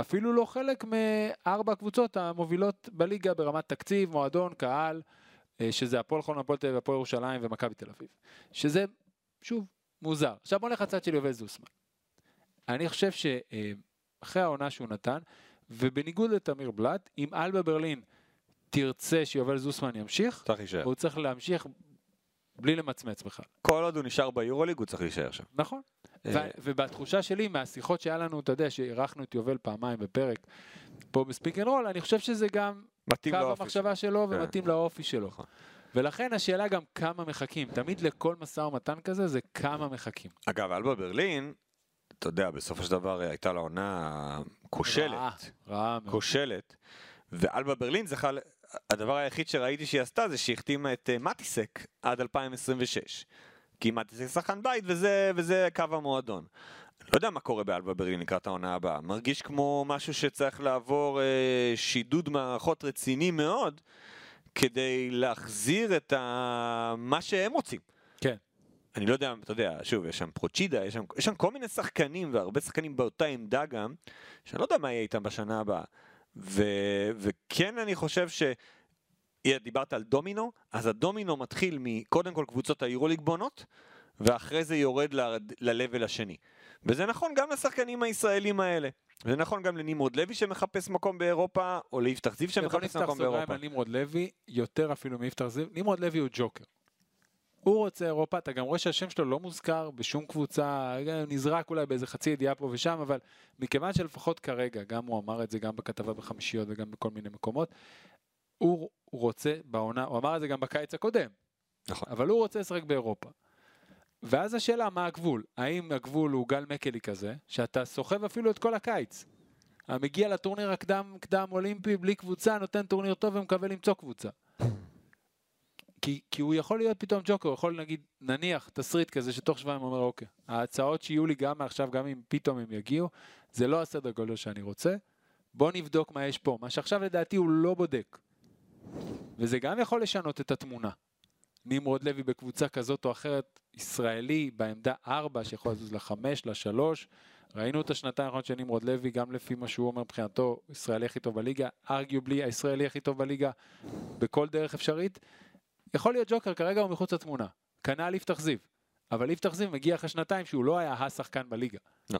אפילו לא חלק מארבע הקבוצות המובילות בליגה ברמת תקציב, מועדון, קהל, אה, שזה הפועל חולון, הפועל תל אביב, הפועל ירושלים ומכבי תל אביב. שזה, שוב, מוזר. עכשיו בוא נלך לצד של יובל זוסמן. אני חושב שאחרי העונה שהוא נתן, ובניגוד לתמיר בלאט, אם אלבה ברלין תרצה שיובל זוסמן ימשיך, צריך להישאר. הוא צריך להמשיך בלי למצמץ בכלל. כל עוד הוא נשאר ביורוליג הוא צריך להישאר שם. נכון. אה, ובתחושה שלי, מהשיחות שהיה לנו, אתה יודע, שאירחנו את יובל פעמיים בפרק פה ב speak and roll, אני חושב שזה גם קו המחשבה שלו כן. ומתאים לאופי שלו. נכון. ולכן השאלה גם כמה מחכים. תמיד לכל משא ומתן כזה זה כמה מחכים. אגב, אלבה ברלין, אתה יודע, בסופו של דבר אה, הייתה לה עונה רעה, כושלת. רעה מאוד. כושלת. ואלבה ברלין זכה, הדבר היחיד שראיתי שהיא עשתה זה שהיא החתימה את אה, מטיסק עד 2026. כי מטיסק שחקן בית וזה, וזה קו המועדון. לא יודע מה קורה באלבה ברלין לקראת העונה הבאה. מרגיש כמו משהו שצריך לעבור אה, שידוד מערכות רציני מאוד כדי להחזיר את ה... מה שהם רוצים. כן. אני לא יודע, אתה יודע, שוב, יש שם פרוצ'ידה, יש שם, יש שם כל מיני שחקנים, והרבה שחקנים באותה עמדה גם, שאני לא יודע מה יהיה איתם בשנה הבאה. ו, וכן אני חושב ש... דיברת על דומינו, אז הדומינו מתחיל מקודם כל קבוצות היורוליג בונות, ואחרי זה יורד ל-level השני. וזה נכון גם לשחקנים הישראלים האלה. זה נכון גם לנמרוד לוי שמחפש מקום באירופה, או ליפתח זיו שמחפש מקום באירופה. בוא נפתח נמרוד לוי, יותר אפילו מיפתח זיו. נמרוד לוי הוא ג'וקר. הוא רוצה אירופה, אתה גם רואה שהשם שלו לא מוזכר בשום קבוצה, נזרק אולי באיזה חצי ידיעה פה ושם, אבל מכיוון שלפחות כרגע, גם הוא אמר את זה גם בכתבה בחמישיות וגם בכל מיני מקומות, הוא רוצה בעונה, הוא אמר את זה גם בקיץ הקודם, נכון. אבל הוא רוצה לשחק באירופה. ואז השאלה, מה הגבול? האם הגבול הוא גל מקלי כזה, שאתה סוחב אפילו את כל הקיץ? מגיע לטורניר הקדם קדם אולימפי בלי קבוצה, נותן טורניר טוב ומקווה למצוא קבוצה. כי, כי הוא יכול להיות פתאום ג'וקר, הוא יכול נגיד, נניח תסריט כזה שתוך שבועיים אומר אוקיי, ההצעות שיהיו לי גם מעכשיו, גם אם פתאום הם יגיעו, זה לא הסדר גודל שאני רוצה, בוא נבדוק מה יש פה, מה שעכשיו לדעתי הוא לא בודק. וזה גם יכול לשנות את התמונה. נמרוד לוי בקבוצה כזאת או אחרת, ישראלי בעמדה 4 שיכול לזוז ל-5, ל-3. ראינו את השנתיים האחרונות של נמרוד לוי, גם לפי מה שהוא אומר מבחינתו, ישראלי הכי טוב בליגה, ארגיובלי הישראלי הכי טוב בליגה, בכל דרך אפשרית. יכול להיות ג'וקר, כרגע הוא מחוץ לתמונה. כנ"ל יפתח זיו. אבל יפתח זיו מגיע אחרי שנתיים שהוא לא היה השחקן בליגה. לא.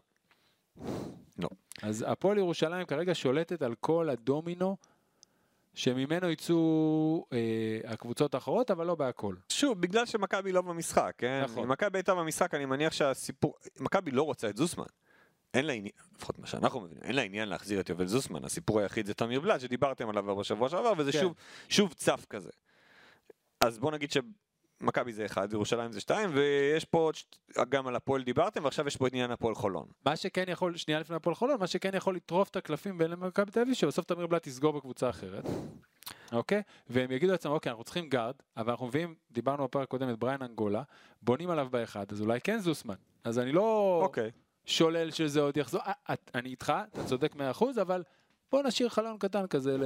לא. אז הפועל ירושלים כרגע שולטת על כל הדומינו שממנו יצאו אה, הקבוצות האחרות, אבל לא בהכל. שוב, בגלל שמכבי לא במשחק, כן? נכון. אם מכבי הייתה במשחק, אני מניח שהסיפור... מכבי לא רוצה את זוסמן. אין לה עניין, לפחות מה שאנחנו מבינים, אין לה עניין להחזיר את יובל זוסמן, הסיפור היחיד זה תמיר בלאט שדיברתם עליו בשבוע שעבר, וזה כן. שוב, שוב צף כזה. אז בוא נגיד שמכבי זה אחד, ירושלים זה שתיים, ויש פה עוד, גם על הפועל דיברתם, ועכשיו יש פה את עניין הפועל חולון. מה שכן יכול, שנייה לפני הפועל חולון, מה שכן יכול לטרוף את הקלפים בין למכבי תל אביב, שבסוף תמיר בלאט יסגור בקבוצה אחרת. אוקיי? והם יגידו לעצמם, אוקיי, אנחנו צריכים גארד, אבל אנחנו מביאים, דיברנו בפרק הקודם את בריין אנגולה, בונים עליו באחד, אז אולי כן זוסמן. אז אני לא אוקיי. שולל שזה עוד יחזור, אה, אני איתך, אתה צודק 100%, אבל בוא נשאיר חלון קטן כזה ל-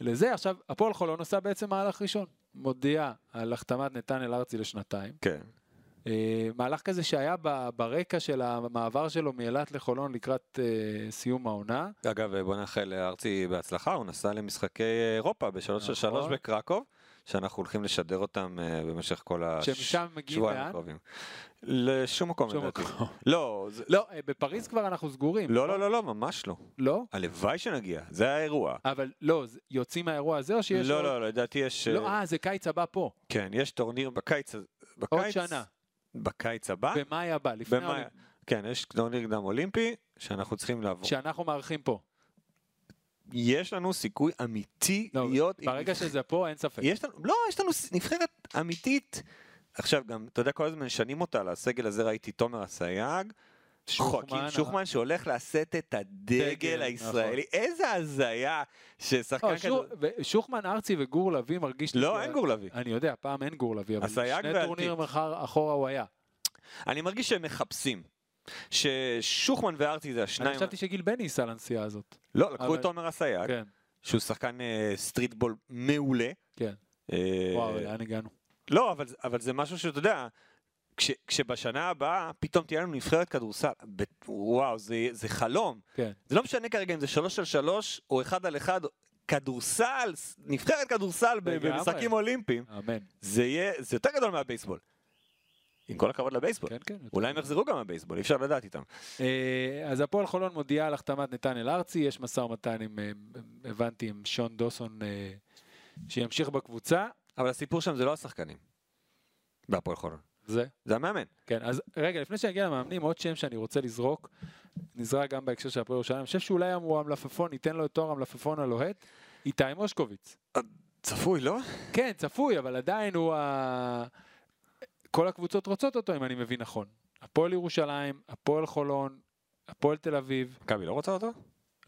לזה. עכשיו, הפועל חולון עושה בעצם מהלך ראשון. מודיעה על החתמת נתנאל ארצי לשנתיים. כן. אה, מהלך כזה שהיה ב- ברקע של המעבר שלו מאילת לחולון לקראת אה, סיום העונה. אגב, בוא נאחל לארצי בהצלחה, הוא נסע למשחקי אירופה בשלוש של שלוש נכון. בקרקוב, שאנחנו הולכים לשדר אותם אה, במשך כל השבועיים לאן? הקרובים. לשום מקום לדעתי. מקום. לא, זה- לא, אה, בפריז כבר אנחנו סגורים. לא, לא, לא, לא, ממש לא. לא? הלוואי שנגיע, זה האירוע. אבל לא, יוצאים מהאירוע הזה או שיש לא, עוד? לא, לא, לדעתי יש... לא, אה, אה, זה קיץ הבא פה. כן, יש טורניר בקיץ, עוד בקיץ, שנה. בקיץ הבא, במאי הבא, לפני האולימפ. כן, יש טורניר קדם אולימפי שאנחנו צריכים לעבור. שאנחנו מארחים פה. יש לנו סיכוי אמיתי לא, להיות... עם ברגע שזה פה, אין ספק. יש לנו, לא, יש לנו נבחרת אמיתית. עכשיו גם, אתה יודע, כל הזמן משנים אותה, לסגל הזה ראיתי תומר אסייג, חוקים שוחמן, שהולך לשאת את הדגל דגל, הישראלי, איזה הזיה ששחקן לא, כזה... שוחמן ארצי וגור לביא מרגיש. לא, אין גור לביא. אני יודע, פעם אין גור לביא, אבל שני. טורנירים אחורה הוא היה. אני מרגיש שהם מחפשים. ששוחמן וארצי זה אני השניים... חשבתי שגיל בני ייסע לנסיעה הזאת. לא, לקחו את תומר אסייג, כן, שהוא שחקן אה, סטריטבול מעולה. כן. אה, וואו, לאן הגענו? לא, אבל, אבל זה משהו שאתה יודע, כש, כשבשנה הבאה פתאום תהיה לנו נבחרת כדורסל, ב, וואו, זה, זה חלום. כן. זה לא משנה כרגע אם זה שלוש על שלוש או אחד על אחד, כדורסל, נבחרת כדורסל. במשחקים אולימפיים, אמן. זה יהיה, זה יותר גדול מהבייסבול. עם כל הכבוד לבייסבול. כן, כן. אולי הם יחזרו גם מהבייסבול, אי אפשר לדעת איתם. אה, אז הפועל חולון מודיעה על החתמת נתנאל ארצי, יש משא ומתן עם, אה, הבנתי, עם שון דוסון אה, שימשיך בקבוצה. אבל הסיפור שם זה לא השחקנים. בהפועל חולון. זה. זה המאמן. כן, אז רגע, לפני שנגיע למאמנים, עוד שם שאני רוצה לזרוק, נזרק גם בהקשר של הפועל ירושלים, אני חושב שאולי הוא המלפפון, ניתן לו את תואר המלפפון הלוהט, איתי מושקוביץ. צפוי, לא? כן, צפוי, אבל עדיין הוא ה... כל הקבוצות רוצות אותו, אם אני מבין נכון. הפועל ירושלים, הפועל חולון, הפועל תל אביב, מכבי לא רוצה אותו?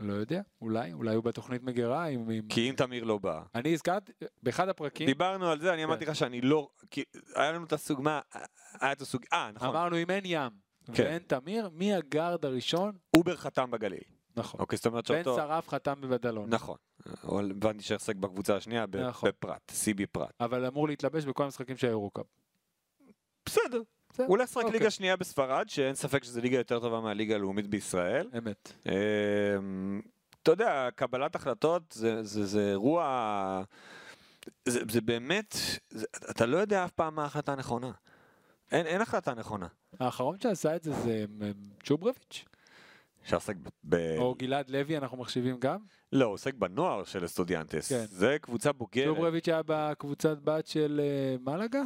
לא יודע, אולי, אולי הוא בתוכנית מגירה עם... כי אם תמיר לא בא. אני הזכרתי, באחד הפרקים, דיברנו על זה, אני כן. אמרתי לך שאני לא, כי היה לנו את הסוג, מה, היה את הסוג, אה, נכון, אמרנו אם אין ים כן. ואין תמיר, מי הגארד הראשון? אובר חתם בגליל. נכון. אוקיי, זאת אומרת בן שאותו, שרף חתם בבדלון, נכון, הבנתי שהחזק בקבוצה השנייה נכון. בפרט, CB פרט. אבל אמור להתלבש בכל המשחקים של האירוקאפ. בסדר, הוא הולך לשחק אוקיי. ליגה שנייה בספרד, שאין ספק שזו ליגה יותר טובה מהליגה הלאומית בישראל. אמת. אמ, אתה יודע, קבלת החלטות זה, זה, זה אירוע, זה, זה באמת, זה, אתה לא יודע אף פעם מה ההחלטה הנכונה. אין, אין החלטה נכונה. האחרון שעשה את זה זה צ'וברביץ', שעסק ב... ב... או גלעד לוי, אנחנו מחשיבים גם. לא, הוא עוסק בנוער של אסטודיאנטס. כן. זה קבוצה בוגרת. צ'וברביץ' היה בקבוצת בת של אה, מלאגה?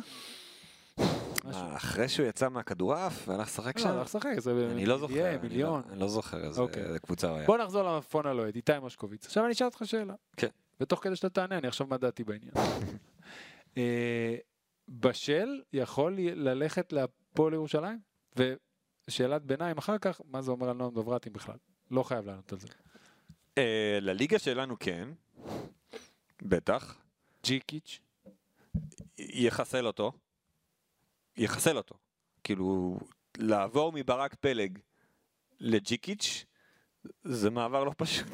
מה, אחרי שהוא יצא מהכדורעף והלך לשחק לא, שם? הלך לשחק, זה אני לא זוכר. יהיה אני לא- מיליון. אני לא זוכר איזה אוקיי. קבוצה הוא היה. בוא נחזור למפון הלוהד, איתי מושקוביץ. עכשיו אני אשאל אותך שאלה. כן. ותוך כדי שאתה תענה, אני אחשוב מה דעתי בעניין. אה, בשל יכול ללכת להפועל ירושלים? ושאלת ביניים אחר כך, מה זה אומר על נועם דוברטים בכלל? לא חייב לענות על זה. אה, לליגה שלנו כן, בטח. ג'יקיץ', יחסל אותו. יחסל אותו. כאילו, לעבור מברק פלג לג'יקיץ', זה מעבר לא פשוט.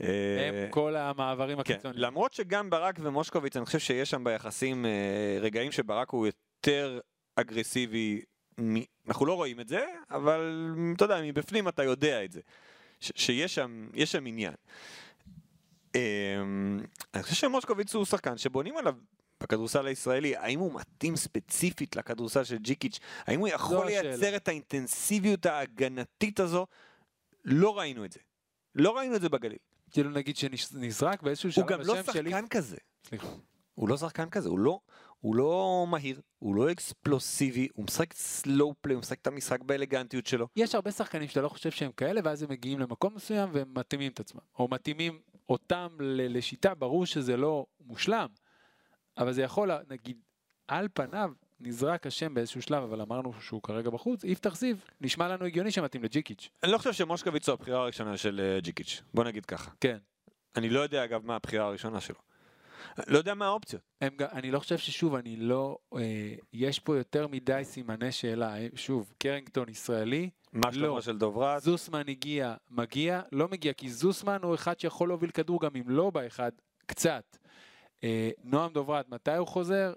הם כל המעברים כן, הקיצוניים. למרות שגם ברק ומושקוביץ, אני חושב שיש שם ביחסים אה, רגעים שברק הוא יותר אגרסיבי, מ... אנחנו לא רואים את זה, אבל אתה יודע, מבפנים אתה יודע את זה, ש- שיש שם, יש שם עניין. אה, אני חושב שמושקוביץ הוא שחקן שבונים עליו בכדורסל הישראלי, האם הוא מתאים ספציפית לכדורסל של ג'יקיץ', האם הוא יכול השאלה. לייצר את האינטנסיביות ההגנתית הזו, לא ראינו את זה. לא ראינו את זה בגליל. כאילו נגיד שנזרק באיזשהו הוא שלב גם לא השם שלי. שחקן כזה. סליחה. הוא לא שחקן כזה, הוא לא, הוא לא מהיר, הוא לא אקספלוסיבי, הוא משחק סלואו פליי, הוא משחק את המשחק באלגנטיות שלו. יש הרבה שחקנים שאתה לא חושב שהם כאלה, ואז הם מגיעים למקום מסוים והם מתאימים את עצמם. או מתאימים אותם לשיטה, ברור שזה לא מושלם, אבל זה יכול, נגיד, על פניו נזרק השם באיזשהו שלב, אבל אמרנו שהוא כרגע בחוץ, יפתח זיו, נשמע לנו הגיוני שמתאים לג'יקיץ'. אני לא חושב שמושקוביץ הוא הבחירה הראשונה של אה, ג'יקיץ', בוא נגיד ככה. כן. אני לא יודע אגב מה הבחירה הראשונה שלו. לא יודע מה האופציות. הם, אני לא חושב ששוב, אני לא, אה, יש פה יותר מדי סימני שאלה. אה, שוב, קרינגטון ישראלי, מה שלמה לא. של דוברת? זוסמן הגיע, מגיע, לא מגיע, כי זוסמן הוא אחד שיכול להוביל כדור גם אם לא באחד, קצת. אה, נועם דוברת, מתי הוא חוזר?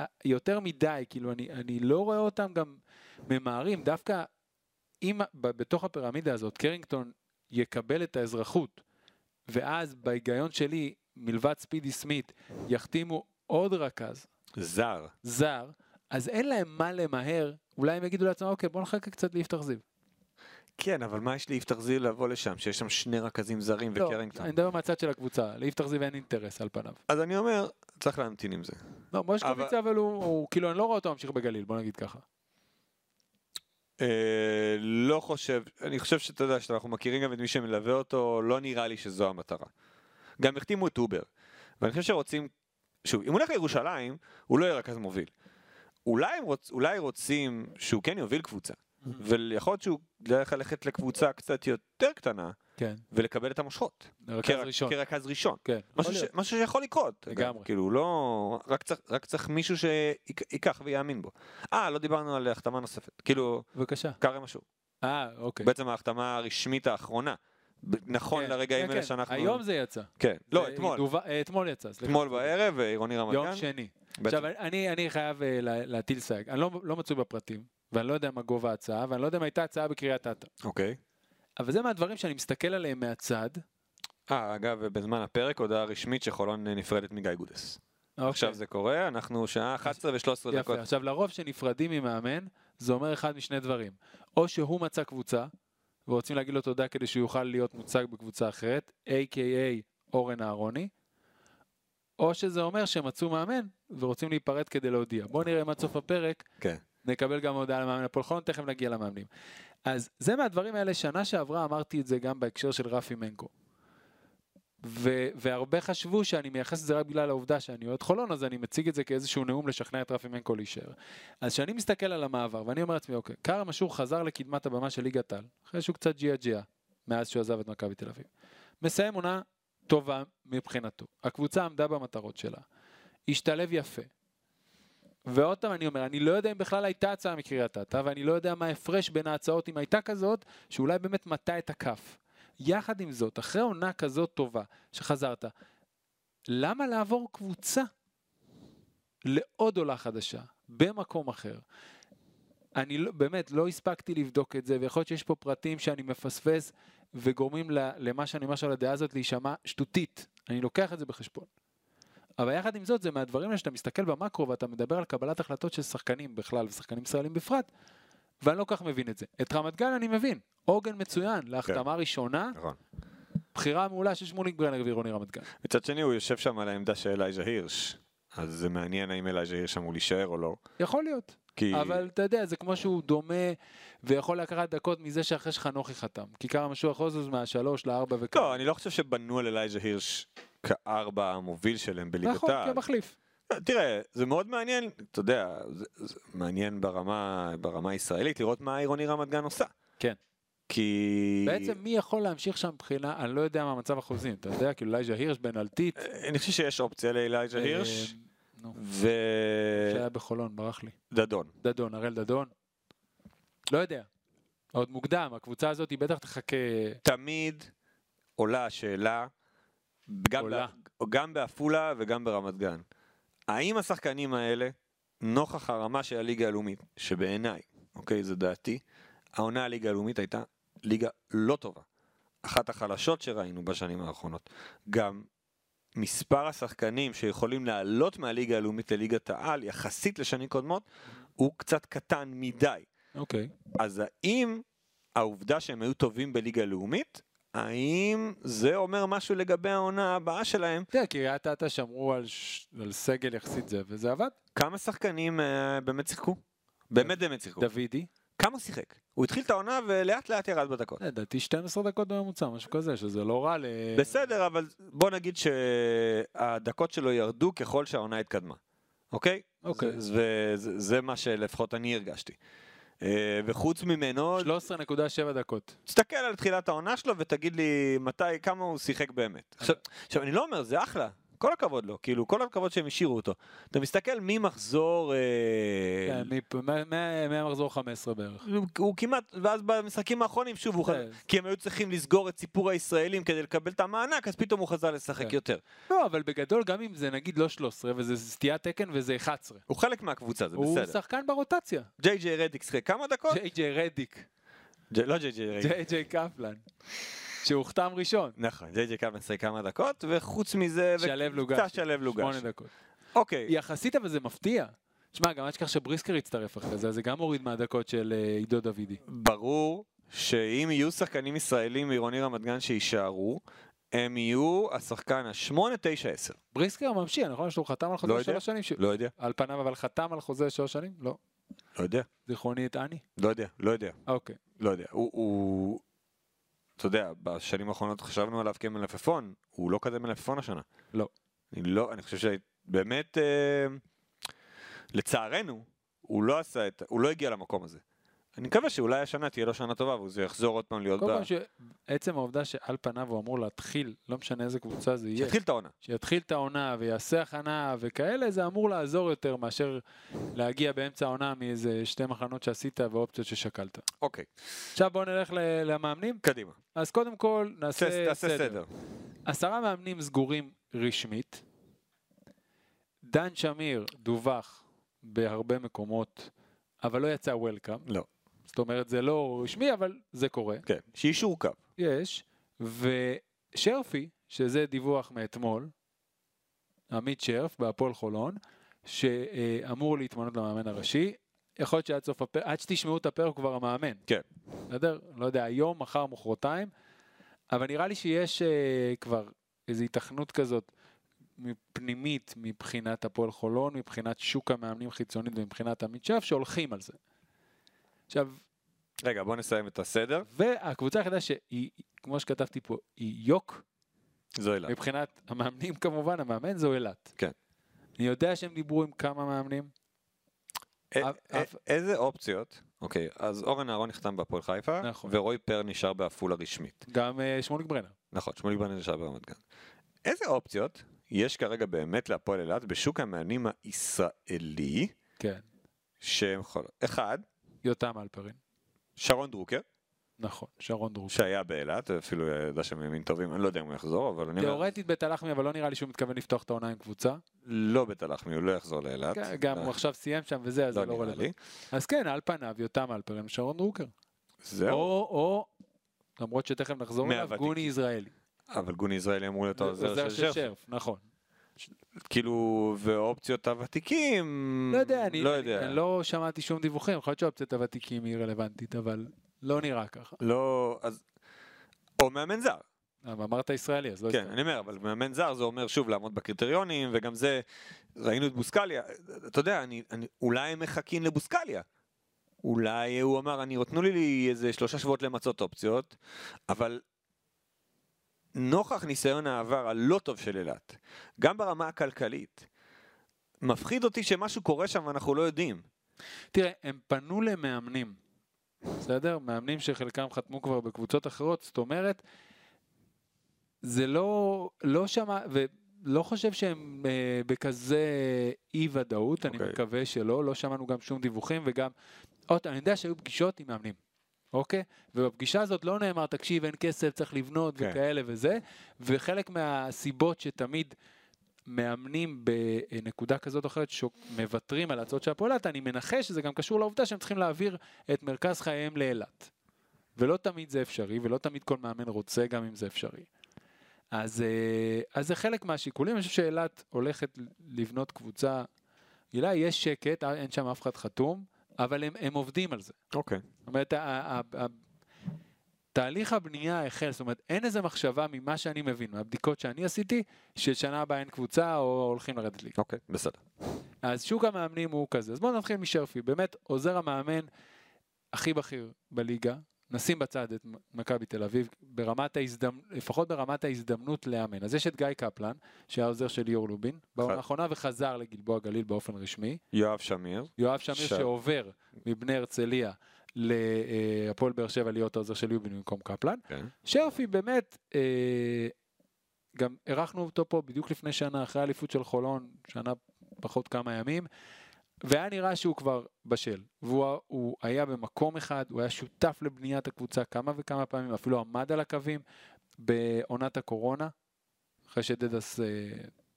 אה, יותר מדי, כאילו, אני, אני לא רואה אותם גם ממהרים, דווקא אם בתוך הפירמידה הזאת קרינגטון יקבל את האזרחות, ואז בהיגיון שלי, מלבד ספידי סמית, יחתימו עוד רכז, זר. זר, אז אין להם מה למהר, אולי הם יגידו לעצמם, אוקיי, בוא נחכה קצת ליפתח זיו. כן, אבל מה יש ליפתח זיו לבוא לשם, שיש שם שני רכזים זרים לא, וקרינגטון? אני מדבר מהצד של הקבוצה, ליפתח זיו אין אינטרס על פניו. אז אני אומר, צריך להמתין עם זה. לא, מושקוביץ אבל הוא, כאילו, אני לא רואה אותו ממשיך בגליל, בוא נגיד ככה. אה, לא חושב, אני חושב שאתה יודע שאנחנו מכירים גם את מי שמלווה אותו, לא נראה לי שזו המטרה. גם החתימו את אובר, ואני חושב שרוצים, שוב, אם הוא הולך לירושלים, הוא לא יהיה רכז מוביל. אולי, רוצ, אולי רוצים שהוא כן יוביל קבוצה, ויכול להיות שהוא ילך ללכת לקבוצה קצת יותר קטנה, כן, ולקבל את המושכות. רכז כר- ראשון. כרכז ראשון. כן, משהו, ש. משהו שיכול לקרות. לגמרי. כאילו, לא... רק צריך, רק צריך מישהו שייקח ויאמין בו. אה, לא דיברנו על החתמה נוספת. כאילו, בבקשה. כרם משעור. אה, אוקיי. בעצם ההחתמה הרשמית האחרונה. נכון כן, לרגעים כן, האלה כן. שאנחנו... היום זה יצא. כן. לא, זה אתמול. דווח- אה, אתמול יצא, סליחה. אתמול בערב, עירוני רמת גן. שני. בעצם. עכשיו, אני, אני חייב אה, לה- להטיל סייג. אני לא, לא מצוי בפרטים, ואני לא יודע מה גובה ההצעה, ואני לא יודע אם הייתה הצעה בקריית אתא. אוקיי. אבל זה מהדברים שאני מסתכל עליהם מהצד. אה, אגב, בזמן הפרק הודעה רשמית שחולון נפרדת מגיא גודס. עכשיו זה קורה, אנחנו שעה 11 ו-13 דקות. אוקיי. יפה, עכשיו לרוב שנפרדים ממאמן, זה אומר אחד משני דברים. או שהוא מצא קבוצה, ורוצים להגיד לו תודה כדי שהוא יוכל להיות מוצג בקבוצה אחרת, a.k.a אורן אהרוני, או שזה אומר שמצאו מאמן ורוצים להיפרד כדי להודיע. בואו נראה עד סוף הפרק כן. נקבל גם הודעה למאמן הפועל חולון, תכף נגיע למאמנים. אז זה מהדברים האלה, שנה שעברה אמרתי את זה גם בהקשר של רפי מנקו. ו- והרבה חשבו שאני מייחס את זה רק בגלל העובדה שאני אוהד חולון, אז אני מציג את זה כאיזשהו נאום לשכנע את רפי מנקו להישאר. אז כשאני מסתכל על המעבר, ואני אומר לעצמי, אוקיי, כרם אשור חזר לקדמת הבמה של ליגת העל, אחרי שהוא קצת ג'יה ג'יה, מאז שהוא עזב את מכבי תל אביב. מסיים עונה טובה מבחינתו. הקבוצה עמדה במטרות שלה. השתלב יפה. ועוד פעם אני אומר, אני לא יודע אם בכלל הייתה הצעה מקריית אתא, ואני לא יודע מה ההפרש בין ההצעות אם הייתה כזאת, שאולי באמת מטה את הכף. יחד עם זאת, אחרי עונה כזאת טובה, שחזרת, למה לעבור קבוצה לעוד עולה חדשה, במקום אחר? אני לא, באמת לא הספקתי לבדוק את זה, ויכול להיות שיש פה פרטים שאני מפספס וגורמים למה שאני אומר עכשיו לדעה הזאת להישמע שטותית. אני לוקח את זה בחשבון. אבל יחד עם זאת, זה מהדברים האלה שאתה מסתכל במקרו ואתה מדבר על קבלת החלטות של שחקנים בכלל ושחקנים ישראלים בפרט, ואני לא כל כך מבין את זה. את רמת גן אני מבין, עוגן מצוין להחתמה ראשונה, נכון. בחירה מעולה של שמוליק ברנר ועירוני רמת גן. מצד שני הוא יושב שם על העמדה של אלייז'ה הירש, אז זה מעניין האם אלייז'ה הירש אמור להישאר או לא. יכול להיות. כי... אבל אתה יודע, זה כמו שהוא דומה ויכול לקחת דקות מזה שאחרי שחנוכי חתם. כיכר המשוח חוזז מהשלוש לארבע וכאלה. לא, אני לא חושב שבנו על אלייז'ה הירש כארבע המוביל שלהם בליגת נכון, העל. כמחליף. תראה, זה מאוד מעניין, אתה יודע, זה, זה מעניין ברמה, ברמה הישראלית לראות מה עירוני רמת גן עושה. כן. כי... בעצם מי יכול להמשיך שם מבחינה, אני לא יודע מה מצב החוזים, אתה יודע, כאילו לייז'ה הירש בן אלטית. אני חושב שיש אופציה לאלייג'ה הירש אה, נו, ו... שהיה בחולון, ברח לי. דדון. דדון, הראל דדון. לא יודע. עוד מוקדם, הקבוצה הזאת היא בטח תחכה... תמיד עולה השאלה, גם, עולה. ב... גם בעפולה וגם ברמת גן. האם השחקנים האלה, נוכח הרמה של הליגה הלאומית, שבעיניי, אוקיי, זו דעתי, העונה הליגה הלאומית הייתה ליגה לא טובה. אחת החלשות שראינו בשנים האחרונות. גם מספר השחקנים שיכולים לעלות מהליגה הלאומית לליגת העל, יחסית לשנים קודמות, הוא קצת קטן מדי. אוקיי. אז האם העובדה שהם היו טובים בליגה לאומית, האם זה אומר משהו לגבי העונה הבאה שלהם? אתה יודע, קריית אתא שמרו על, ש... על סגל יחסית זה, וזה עבד. כמה שחקנים אה, באמת שיחקו? באמת באמת שיחקו. דוידי, כמה שיחק? הוא התחיל את העונה ולאט לאט ירד בדקות. לדעתי 12 דקות בממוצע, משהו כזה, שזה לא רע ל... בסדר, אבל בוא נגיד שהדקות שלו ירדו ככל שהעונה התקדמה, אוקיי? אוקיי. זה- וזה זה מה שלפחות אני הרגשתי. אה, וחוץ ממנו, 13.7 דקות. תסתכל על תחילת העונה שלו ותגיד לי מתי, כמה הוא שיחק באמת. עכשיו, עכשיו אני לא אומר, זה אחלה, כל הכבוד לו, כאילו, כל הכבוד שהם השאירו אותו. אתה מסתכל ממחזור... אה, כן, מהמחזור 15 בערך. הוא- הוא כמעט, ואז במשחקים האחרונים שוב הוא כן. חזר, כי הם היו צריכים לסגור את סיפור הישראלים כדי לקבל את המענק, אז פתאום הוא חזר לשחק כן. יותר. לא, אבל בגדול, גם אם זה נגיד לא 13 וזה סטיית תקן וזה 11. הוא חלק מהקבוצה, זה הוא בסדר. שחקן ברוטציה. ג'יי ג'יי רדיק שיחק כמה דקות? ג'יי ג'יי רדיק, לא ג'יי ג'יי רדיק. ג'יי ג'יי קפלן, שהוחתם ראשון. נכון, ג'יי קלמן שיחק כמה דקות, וחוץ מזה... שלו לוגש. קצת שלו לוגש. שמונה דקות. אוקיי, יחסית אבל זה מפתיע. שמע, גם אל תשכח שבריסקר יצטרף אחרי זה, אז זה גם מוריד מהדקות של אה, עידו דוידי. ברור שאם יהיו שחקנים ישראלים מעירוני רמת גן שיישארו, הם יהיו השחקן השמונה, תשע, עשר. בריסקר ממשיך, נכון? שהוא חתם על לא חוזה יודע. שלוש שנים? ש- לא יודע, על פניו אבל חתם על חוזה שלוש שנים? לא. לא יודע, זיכרוני את אני? לא יודע, לא יודע, אוקיי. לא יודע. הוא, הוא... אתה יודע, בשנים האחרונות חשבנו עליו כמלפפון, הוא לא כזה מלפפון השנה. לא. אני לא, אני חושב שבאמת, אה, לצערנו, הוא לא עשה את, הוא לא הגיע למקום הזה. אני מקווה שאולי השנה תהיה לו שנה טובה והוא יחזור עוד פעם להיות. קודם כל, שעצם העובדה שעל פניו הוא אמור להתחיל, לא משנה איזה קבוצה זה יהיה, שיתחיל את העונה. שיתחיל את העונה ויעשה הכנה וכאלה, זה אמור לעזור יותר מאשר להגיע באמצע העונה מאיזה שתי מחנות שעשית ואופציות ששקלת. אוקיי, עכשיו בואו נלך ל- למאמנים. קדימה. אז קודם כל נעשה. סדר. עשרה מאמנים סגורים רשמית. דן שמיר דווח בהרבה מקומות, אבל לא יצא וולקאם. לא. זאת אומרת, זה לא רשמי, אבל זה קורה. כן, שיישור קו. יש. ושרפי, שזה דיווח מאתמול, עמית שרף בהפועל חולון, שאמור להתמנות למאמן הראשי. יכול להיות שעד סוף הפרק, עד שתשמעו את הפרק הוא כבר המאמן. כן. בסדר? לא יודע, היום, מחר, מחרתיים. אבל נראה לי שיש uh, כבר איזו היתכנות כזאת פנימית מבחינת הפועל חולון, מבחינת שוק המאמנים חיצונית ומבחינת עמית שרף, שהולכים על זה. עכשיו, רגע, בוא נסיים את הסדר. והקבוצה היחידה שהיא, כמו שכתבתי פה, היא יוק, זו אילת. מבחינת המאמנים כמובן, המאמן זו אילת. כן. אני יודע שהם דיברו עם כמה מאמנים. א- אף- א- אף- איזה אופציות? אוקיי, אז אורן אהרון נחתם בהפועל חיפה, נכון. ורוי פר נשאר בעפולה רשמית. גם uh, שמוליק ברנר. נכון, שמוליק ברנר נשאר ברמת גן. איזה אופציות יש כרגע באמת להפועל אילת בשוק המאמנים הישראלי, כן. שהם יכול... אחד, יותם אלפרין. שרון דרוקר, נכון, שרון דרוקר. שהיה באילת, אפילו ידע שהם ימים טובים, אני לא יודע אם הוא יחזור, אבל אני אומר, תאורטית בית הלחמי, אבל לא נראה לי שהוא מתכוון לפתוח את העונה עם קבוצה. לא בתלחמי, הוא לא יחזור לאילת. גם אה, הוא עכשיו סיים שם וזה, אז זה לא לא רלוונטי. אז כן, על פניו, יותם אלפרין, שרון דרוקר. זהו, או, למרות שתכף נחזור אליו. גוני ישראלי. אבל גוני ישראלי אמור להיות העוזר עוזר של. שרף, נכון. כאילו, ואופציות הוותיקים, לא יודע, אני לא אני- יודע. אני לא שמעתי שום דיווחים, יכול להיות שאופציית הוותיקים היא רלוונטית, אבל לא נראה ככה. לא, אז... או מאמן זר, אבל אמרת ישראלי, אז לא כן, ישראלי. אני אומר, אבל מאמן זר זה אומר שוב לעמוד בקריטריונים, וגם זה, ראינו את בוסקליה, אתה יודע, אני, אני, אולי הם מחכים לבוסקליה. אולי הוא אמר, אני, תנו לי איזה שלושה שבועות למצות אופציות, אבל נוכח ניסיון העבר הלא טוב של אילת, גם ברמה הכלכלית, מפחיד אותי שמשהו קורה שם ואנחנו לא יודעים. תראה, הם פנו למאמנים, בסדר? מאמנים שחלקם חתמו כבר בקבוצות אחרות, זאת אומרת, זה לא, לא שמע, ולא חושב שהם אה, בכזה אי ודאות, אני אוקיי. מקווה שלא, לא שמענו גם שום דיווחים וגם, עוד, אני יודע שהיו פגישות עם מאמנים. אוקיי? ובפגישה הזאת לא נאמר, תקשיב, אין כסף, צריך לבנות כן. וכאלה וזה, וחלק מהסיבות שתמיד מאמנים בנקודה כזאת או אחרת שמוותרים על ההצעות של הפועלת, אני מנחש שזה גם קשור לעובדה שהם צריכים להעביר את מרכז חייהם לאילת. ולא תמיד זה אפשרי, ולא תמיד כל מאמן רוצה גם אם זה אפשרי. אז, אה, אז זה חלק מהשיקולים, אני חושב שאילת הולכת לבנות קבוצה, הילה, יש שקט, אה, אין שם אף אחד חתום, אבל הם, הם עובדים על זה. אוקיי. זאת אומרת, תהליך הבנייה החל, זאת אומרת, אין איזה מחשבה ממה שאני מבין, מהבדיקות שאני עשיתי, ששנה הבאה אין קבוצה או הולכים לרדת ליגה. אוקיי, בסדר. אז שוק המאמנים הוא כזה. אז בואו נתחיל משרפי, באמת עוזר המאמן הכי בכיר בליגה. נשים בצד את מכבי תל אביב, ברמת ההזדמנות, לפחות ברמת ההזדמנות לאמן. אז יש את גיא קפלן, שהיה עוזר של ליאור לובין, בעונה האחרונה וחזר לגלבוע גליל באופן רשמי. יואב שמיר, יואב שמיר ש- שעובר מבני הרצליה להפועל באר שבע להיות העוזר של ליובין במקום קפלן. כן. שרפי באמת, אה, גם אירחנו אותו פה בדיוק לפני שנה, אחרי האליפות של חולון, שנה פחות כמה ימים, והיה נראה שהוא כבר בשל. והוא הוא היה במקום אחד, הוא היה שותף לבניית הקבוצה כמה וכמה פעמים, אפילו עמד על הקווים בעונת הקורונה, אחרי שדדס אה,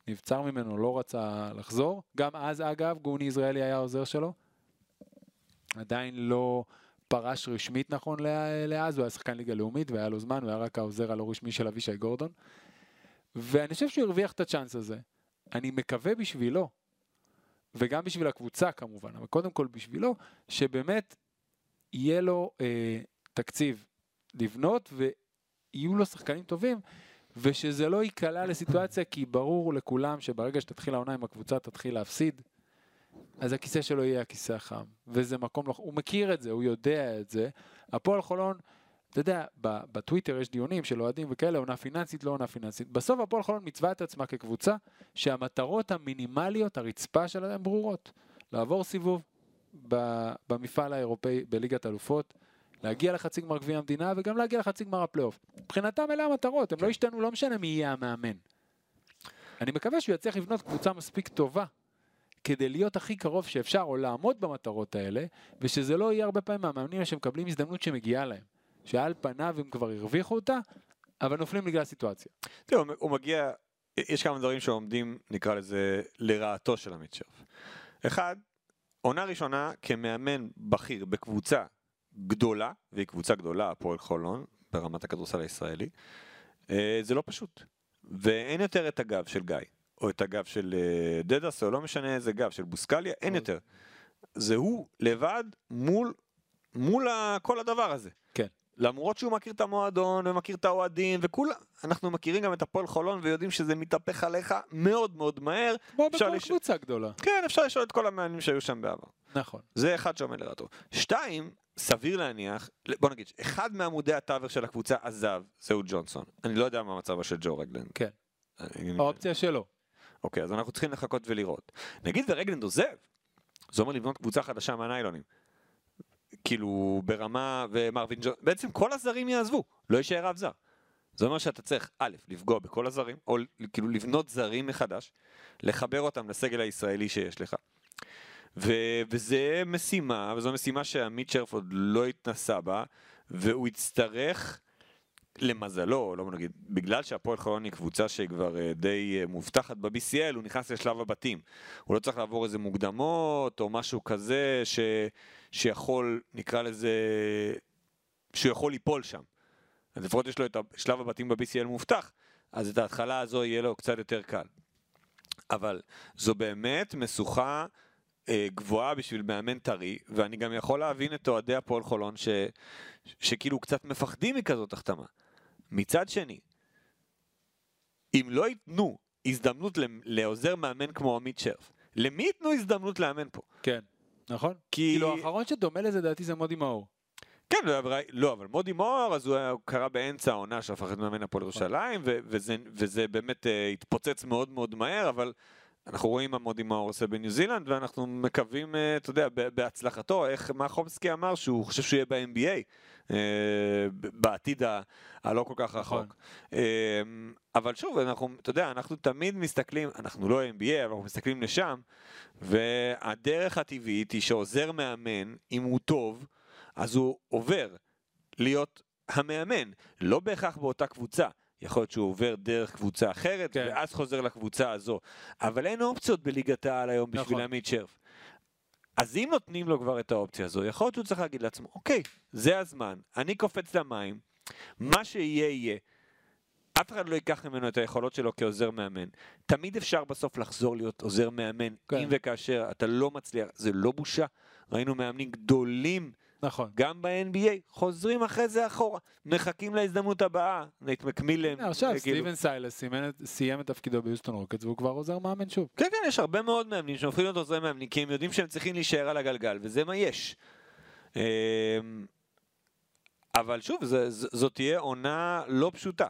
נבצר ממנו, לא רצה לחזור. גם אז אגב, גוני יזרעאלי היה העוזר שלו. עדיין לא פרש רשמית נכון לאז, הוא היה שחקן ליגה לאומית והיה לו זמן, הוא היה רק העוזר הלא רשמי של אבישי גורדון. ואני חושב שהוא הרוויח את הצ'אנס הזה. אני מקווה בשבילו, וגם בשביל הקבוצה כמובן, אבל קודם כל בשבילו, שבאמת יהיה לו אה, תקציב לבנות ויהיו לו שחקנים טובים, ושזה לא ייקלע לסיטואציה, כי ברור לכולם שברגע שתתחיל העונה עם הקבוצה תתחיל להפסיד, אז הכיסא שלו יהיה הכיסא החם, וזה מקום, לא, הוא מכיר את זה, הוא יודע את זה. הפועל חולון, אתה יודע, בטוויטר יש דיונים של אוהדים וכאלה, עונה פיננסית, לא עונה פיננסית. בסוף הפועל חולון מצווה את עצמה כקבוצה, שהמטרות המינימליות, הרצפה שלהן הן ברורות. לעבור סיבוב במפעל האירופאי בליגת אלופות, להגיע לחצי גמר גביע המדינה וגם להגיע לחצי גמר הפלייאוף. מבחינתם אלה המטרות, הם לא השתנו, לא משנה מי יהיה המאמן. אני מקווה שהוא יצליח לבנות קבוצה מספיק טובה כדי להיות הכי קרוב שאפשר, או לעמוד במטרות האלה, ושזה לא יהיה הרבה פעמים מהמאמנים שמקבלים הזדמנות שמגיעה להם. שעל פניו הם כבר הרוויחו אותה, אבל נופלים בגלל הסיטואציה. תראה, הוא- מגיע, יש כמה דברים שעומדים, נקרא לזה, לרעתו של עמית שרף. אחד, עונה ראשונה כמאמן בכיר בקבוצה גדולה, והיא קבוצה גדולה, הפועל חולון, ברמת הכדורסל הישראלי, אה, זה לא פשוט. ואין יותר את הגב של גיא, או את הגב של אה, דדס, או לא משנה איזה גב, של בוסקליה, אין יותר. זה הוא לבד מול, מול כל הדבר הזה. למרות שהוא מכיר את המועדון ומכיר את האוהדים וכולם, אנחנו מכירים גם את הפועל חולון ויודעים שזה מתהפך עליך מאוד מאוד מהר. כמו בכל לש- קבוצה גדולה. כן, אפשר לשאול את כל המאמנים שהיו שם בעבר. נכון. זה אחד שעומד לרעתו. שתיים, סביר להניח, בוא נגיד, אחד מעמודי התווך של הקבוצה עזב, זהו ג'ונסון. אני לא יודע מה מצבו של ג'ו רגלנד. כן. אני- האופציה שלו. אוקיי, אז אנחנו צריכים לחכות ולראות. נגיד ורגלנד עוזב, זה אומר לבנות קבוצה חדשה מהניילונים. כאילו ברמה ומרווין ג'ון, בעצם כל הזרים יעזבו, לא יישאר אף זר. זה אומר שאתה צריך א', לפגוע בכל הזרים, או כאילו לבנות זרים מחדש, לחבר אותם לסגל הישראלי שיש לך. ו- וזה משימה, וזו משימה שעמית שרף עוד לא התנסה בה, והוא יצטרך, למזלו, לא נגיד, בגלל שהפועל חולון היא קבוצה שכבר אה, די אה, מובטחת ב-BCL, הוא נכנס לשלב הבתים. הוא לא צריך לעבור איזה מוקדמות או משהו כזה ש, שיכול, נקרא לזה, שהוא יכול ליפול שם. אז לפחות יש לו את שלב הבתים ב-BCL מובטח, אז את ההתחלה הזו יהיה לו קצת יותר קל. אבל זו באמת משוכה אה, גבוהה בשביל מאמן טרי, ואני גם יכול להבין את אוהדי הפועל חולון ש, שכאילו קצת מפחדים מכזאת החתמה. מצד שני, אם לא ייתנו הזדמנות לעוזר מאמן כמו עמית שרף, למי ייתנו הזדמנות לאמן פה? כן, נכון. כי... כאילו האחרון שדומה לזה דעתי זה מודי מאור. כן, לא, אבל, מודי מאור, אז הוא, הוא קרה באמצע העונה שהפך את מאמן הפועל נכון. ירושלים, וזה, וזה באמת uh, התפוצץ מאוד מאוד מהר, אבל אנחנו רואים מה מודי מאור עושה בניו זילנד, ואנחנו מקווים, uh, אתה יודע, בהצלחתו, איך מרחובסקי אמר שהוא חושב שהוא יהיה ב-NBA. אה, בעתיד הלא כל כך רחוק. נכון. Uh, אבל שוב, אנחנו, אתה יודע, אנחנו תמיד מסתכלים, אנחנו לא NBA, אבל אנחנו מסתכלים לשם, והדרך הטבעית היא שעוזר מאמן, אם הוא טוב, אז הוא עובר להיות המאמן, לא בהכרח באותה קבוצה. יכול להיות שהוא עובר דרך קבוצה אחרת, כן. ואז חוזר לקבוצה הזו. אבל אין אופציות בליגת העל היום בשביל נכון. עמית שרף. אז אם נותנים לו כבר את האופציה הזו, יכול להיות שהוא צריך להגיד לעצמו, אוקיי, זה הזמן, אני קופץ למים, מה שיהיה יהיה. אף אחד לא ייקח ממנו את היכולות שלו כעוזר מאמן. תמיד אפשר בסוף לחזור להיות עוזר מאמן, כן. אם וכאשר אתה לא מצליח, זה לא בושה. ראינו מאמנים גדולים נכון. גם ב-NBA, חוזרים אחרי זה אחורה, מחכים להזדמנות הבאה, נית מקמילן. עכשיו כאילו- סטיבן סיילס סיים את תפקידו ביוסטון רוקטס והוא כבר עוזר מאמן שוב. כן, כן, יש הרבה מאוד מאמנים שהופכים להיות עוזרי מאמנים, כי הם יודעים שהם צריכים להישאר על הגלגל, וזה מה יש. אמ, אבל שוב, זאת תהיה עונה לא פשוטה.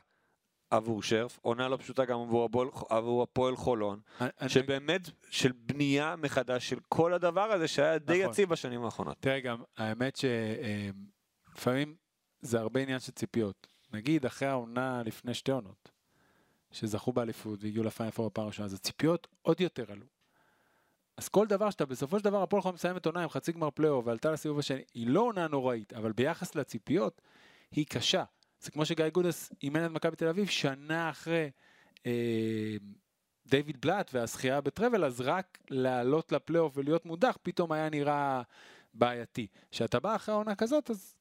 עבור שרף, עונה לא פשוטה גם עבור, הבול, עבור הפועל חולון, אני, שבאמת של בנייה מחדש של כל הדבר הזה שהיה די נכון. יציב בשנים האחרונות. תראה גם, האמת שלפעמים זה הרבה עניין של ציפיות. נגיד אחרי העונה לפני שתי עונות, שזכו באליפות והגיעו לפיינל פור בפעם הראשונה, אז הציפיות עוד יותר עלו. אז כל דבר שאתה בסופו של דבר הפועל חולון מסיימת עונה עם חצי גמר פלייאוף ועלתה לסיבוב השני, היא לא עונה נוראית, אבל ביחס לציפיות היא קשה. זה כמו שגיא גודס אימן את מכבי תל אביב שנה אחרי אה, דיוויד בלאט והזכייה בטרבל, אז רק לעלות לפלייאוף ולהיות מודח פתאום היה נראה בעייתי. כשאתה בא אחרי עונה כזאת, אז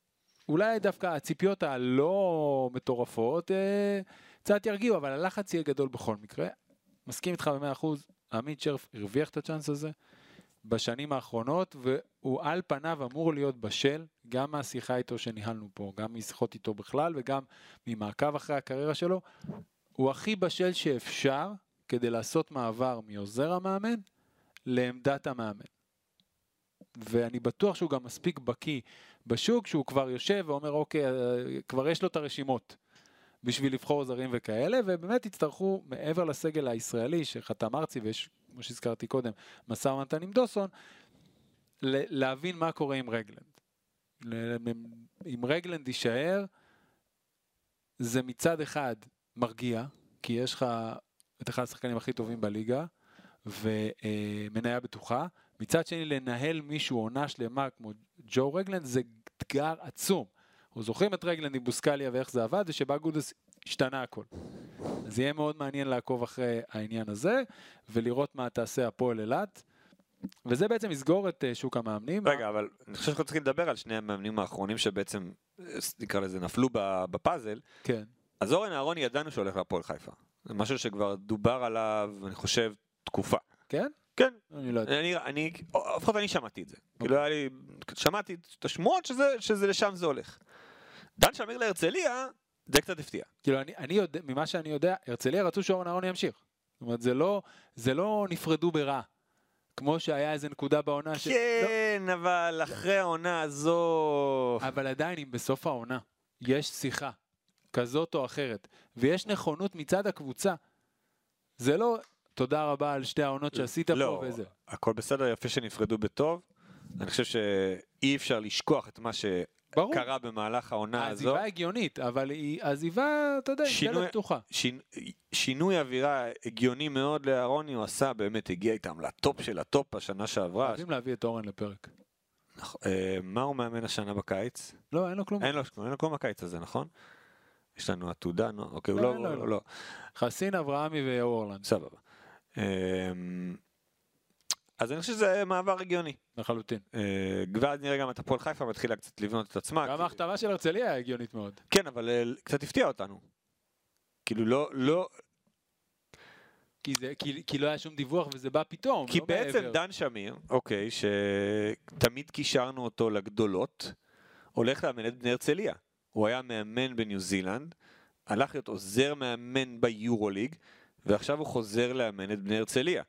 אולי דווקא הציפיות הלא מטורפות אה, קצת ירגיעו, אבל הלחץ יהיה גדול בכל מקרה. מסכים איתך במאה אחוז, עמית שרף הרוויח את הצ'אנס הזה. בשנים האחרונות, והוא על פניו אמור להיות בשל, גם מהשיחה איתו שניהלנו פה, גם משיחות איתו בכלל, וגם ממעקב אחרי הקריירה שלו. הוא הכי בשל שאפשר כדי לעשות מעבר מעוזר המאמן לעמדת המאמן. ואני בטוח שהוא גם מספיק בקיא בשוק, שהוא כבר יושב ואומר, אוקיי, כבר יש לו את הרשימות בשביל לבחור זרים וכאלה, ובאמת יצטרכו, מעבר לסגל הישראלי שחתם ארצי, ויש כמו שהזכרתי קודם, משא ומתן עם דוסון, להבין מה קורה עם רגלנד. אם רגלנד יישאר, זה מצד אחד מרגיע, כי יש לך את אחד השחקנים הכי טובים בליגה, ומניה בטוחה. מצד שני, לנהל מישהו עונה שלמה כמו ג'ו רגלנד זה אתגר עצום. אנחנו זוכרים את רגלנד עם בוסקליה ואיך זה עבד, ושבא גודס השתנה הכל. אז יהיה מאוד מעניין לעקוב אחרי העניין הזה, ולראות מה תעשה הפועל אילת. וזה בעצם יסגור את אה, שוק המאמנים. רגע, אבל אני חושב שאנחנו צריכים לדבר על שני המאמנים האחרונים שבעצם, נקרא לזה, נפלו בפאזל. כן. אז אורן אהרוני ידענו שהולך להפועל חיפה. זה משהו שכבר דובר עליו, אני חושב, תקופה. כן? כן. אני לא יודע. אני, אני, לפחות אני שמעתי את זה. Okay. כאילו אוקיי. היה לי, שמעתי את השמועות שזה, שזה לשם זה הולך. דן שמיר להרצליה, זה קצת הפתיע. כאילו, אני, אני יודע, ממה שאני יודע, הרצליה רצו שאורן אהרוני ימשיך. זאת אומרת, זה לא, זה לא נפרדו ברע. כמו שהיה איזה נקודה בעונה ש... כן, לא... אבל אחרי העונה הזו... אבל עדיין, אם בסוף העונה יש שיחה כזאת או אחרת, ויש נכונות מצד הקבוצה, זה לא תודה רבה על שתי העונות שעשית לא, פה וזה. הכל בסדר, יפה שנפרדו בטוב. אני חושב שאי אפשר לשכוח את מה ש... ברור. קרה במהלך העונה הזו. העזיבה הגיונית, אבל היא עזיבה, אתה יודע, היא דלת פתוחה. שינו, שינוי אווירה הגיוני מאוד לאהרוני הוא עשה, באמת הגיע איתם לטופ של הטופ השנה שעברה. חייבים להביא את אורן לפרק. נכון. אה, מה הוא מאמן השנה בקיץ? לא, אין לו כלום. אין לו אין לו כלום בקיץ הזה, נכון? יש לנו עתודה, נו, אוקיי, לא, לא, לא, לו. לא, חסין, אברהמי ואורלנד, סבבה. אז אני חושב שזה מעבר הגיוני. לחלוטין. אה, ואז נראה גם את הפועל חיפה מתחילה קצת לבנות את עצמה. גם ההחתמה של הרצליה הגיונית מאוד. כן, אבל אה, קצת הפתיע אותנו. כאילו לא, לא, כי, זה, כי, כי לא היה שום דיווח וזה בא פתאום, כי לא בעצם מעבר. דן שמיר, אוקיי, שתמיד קישרנו אותו לגדולות, הולך לאמן את בני הרצליה. הוא היה מאמן בניו זילנד, הלך להיות עוזר מאמן ביורוליג, ועכשיו הוא חוזר לאמן את בני הרצליה.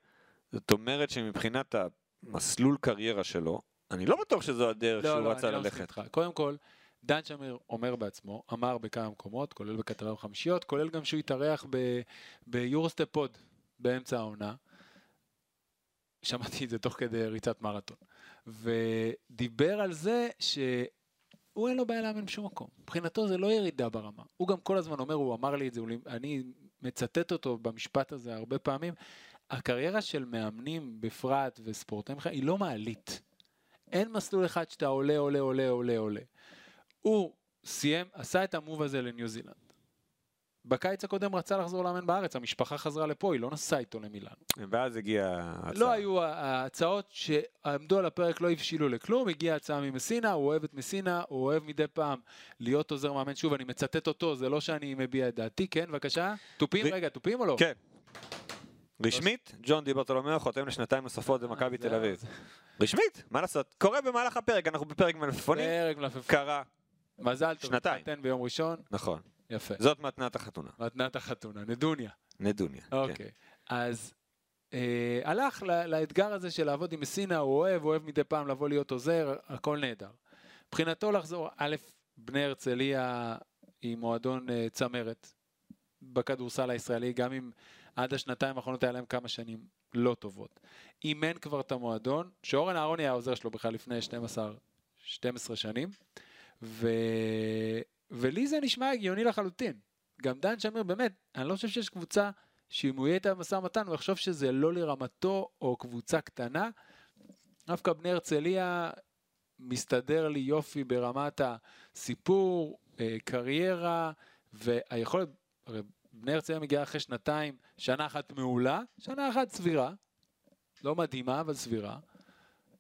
זאת אומרת שמבחינת המסלול קריירה שלו, אני לא בטוח שזו הדרך שהוא רצה אני לא ללכת. איתך. קודם כל, דן שמיר אומר בעצמו, אמר בכמה מקומות, כולל בכתבה בחמישיות, כולל גם שהוא התארח ב- ביורוסטפ פוד באמצע העונה. שמעתי את זה תוך כדי ריצת מרתון. ודיבר על זה שהוא אין לו בעיה לאמן בשום מקום. מבחינתו זה לא ירידה ברמה. הוא גם כל הזמן אומר, הוא אמר לי את זה, הוא אני מצטט אותו במשפט הזה הרבה פעמים, הקריירה של מאמנים בפרט וספורטאים בכלל היא לא מעלית. אין מסלול אחד שאתה עולה, עולה, עולה, עולה, עולה. הוא סיים, עשה את המוב הזה לניו זילנד. בקיץ הקודם רצה לחזור לאמן בארץ, המשפחה חזרה לפה, היא לא נסעה איתו למילאנו. ואז הגיעה ההצעה. לא היו ההצעות שעמדו על הפרק, לא הבשילו לכלום, הגיעה הצעה ממסינה, הוא אוהב את מסינה, הוא אוהב מדי פעם להיות עוזר מאמן. שוב, אני מצטט אותו, זה לא שאני מביע את דעתי, כן, בבקשה? תופים? ו- רגע, תופים או לא? כן. רשמית, ג'ון דיברטולומיאו חותם לשנתיים נוספות במכבי תל אביב. רשמית, מה לעשות? קורה במהלך הפרק, אנחנו בפרק מלפפונים, פרק מלפפון. קרה, מזל טוב, שנתיים. התחתן ביום ראשון, נכון. יפה. זאת מתנת החתונה, מתנת החתונה, נדוניה. נדוניה. כן. אוקיי, אז אה, הלך לאתגר הזה של לעבוד עם מסינה, הוא אוהב, הוא אוהב מדי פעם לבוא להיות עוזר, הכל נהדר. מבחינתו לחזור, א', בני הרצליה היא מועדון אה, צמרת בכדורסל הישראלי, גם אם עד השנתיים האחרונות היה להם כמה שנים לא טובות. אימן כבר את המועדון, שאורן אהרוני היה העוזר שלו בכלל לפני 12, 12 שנים, ו... ולי זה נשמע הגיוני לחלוטין. גם דן שמיר, באמת, אני לא חושב שיש קבוצה שאם הוא יהיה איתה במשא ומתן, הוא יחשוב שזה לא לרמתו או קבוצה קטנה. דווקא בני הרצליה מסתדר לי יופי ברמת הסיפור, אה, קריירה, והיכולת, הרי בני הרצליה מגיעה אחרי שנתיים, שנה אחת מעולה, שנה אחת סבירה, לא מדהימה, אבל סבירה,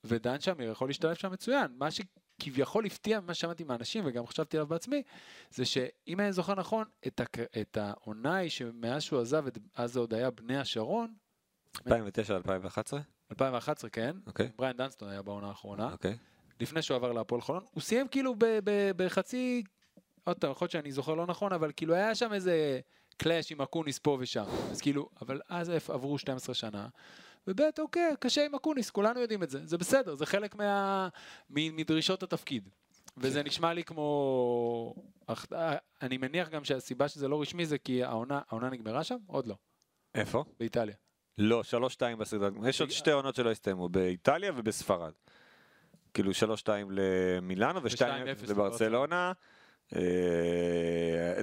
ודן שמיר יכול להשתלב שם מצוין. מה שכביכול הפתיע ממה ששמעתי מהאנשים, וגם חשבתי עליו בעצמי, זה שאם אני זוכר נכון, את, הק... את העונה היא שמאז שהוא עזב, את... אז זה עוד היה בני השרון, 2009-2011? 2011 כן, אוקיי, בריאן דנסטון היה בעונה האחרונה, אוקיי. לפני שהוא עבר להפועל חולון, הוא סיים כאילו בחצי, עוד פעם, יכול להיות שאני זוכר לא נכון, אבל כאילו היה שם איזה קלאש עם אקוניס פה ושם, אז כאילו, אבל אז עברו 12 שנה, וב', אוקיי, קשה עם אקוניס, כולנו יודעים את זה, זה בסדר, זה חלק מה... מדרישות התפקיד. וזה נשמע לי כמו... אך- אני מניח גם שהסיבה שזה לא רשמי זה כי העונה, העונה נגמרה שם? עוד לא, איפה? באיטליה. לא, 3-2 בסדרה. יש עוד שתי עונות שלא הסתיימו, באיטליה ובספרד. כאילו 3-2 למילאנו ו-2-0 ו- 2-0 לברצלונה. אה,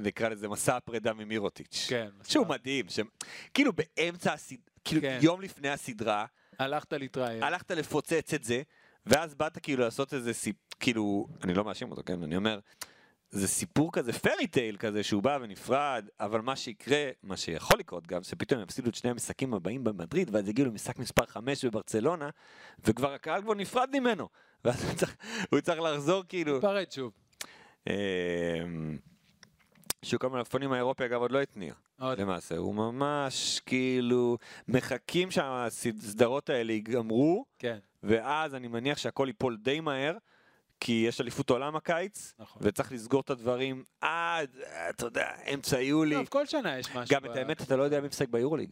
נקרא לזה מסע הפרידה ממירוטיץ'. כן. שהוא מדהים, כאילו באמצע הסדרה, כאילו כן. יום לפני הסדרה, הלכת להתראיין. הלכת לפוצץ את זה, ואז באת כאילו לעשות איזה סיפור, כאילו, אני לא מאשים אותו, כן? אני אומר, זה סיפור כזה, פרי טייל כזה, שהוא בא ונפרד, אבל מה שיקרה, מה שיכול לקרות גם, שפתאום יפסידו את שני המשחקים הבאים במדריד, ואז יגיעו למשחק מספר 5 בברצלונה, וכבר הקהל כבר נפרד ממנו, ואז הוא צריך, לחזור כאילו. פרד שוב. אמ, שוק המלפפונים האירופי אגב עוד לא התניע. למעשה, הוא ממש כאילו מחכים שהסדרות האלה ייגמרו, כן, ואז אני מניח שהכל ייפול די מהר, כי יש אליפות עולם הקיץ, נכון. וצריך לסגור את הדברים עד, אתה יודע, אמצע יולי. טוב, כל שנה יש משהו. גם את האמת, אתה לא יודע מי משחק ביורוליג.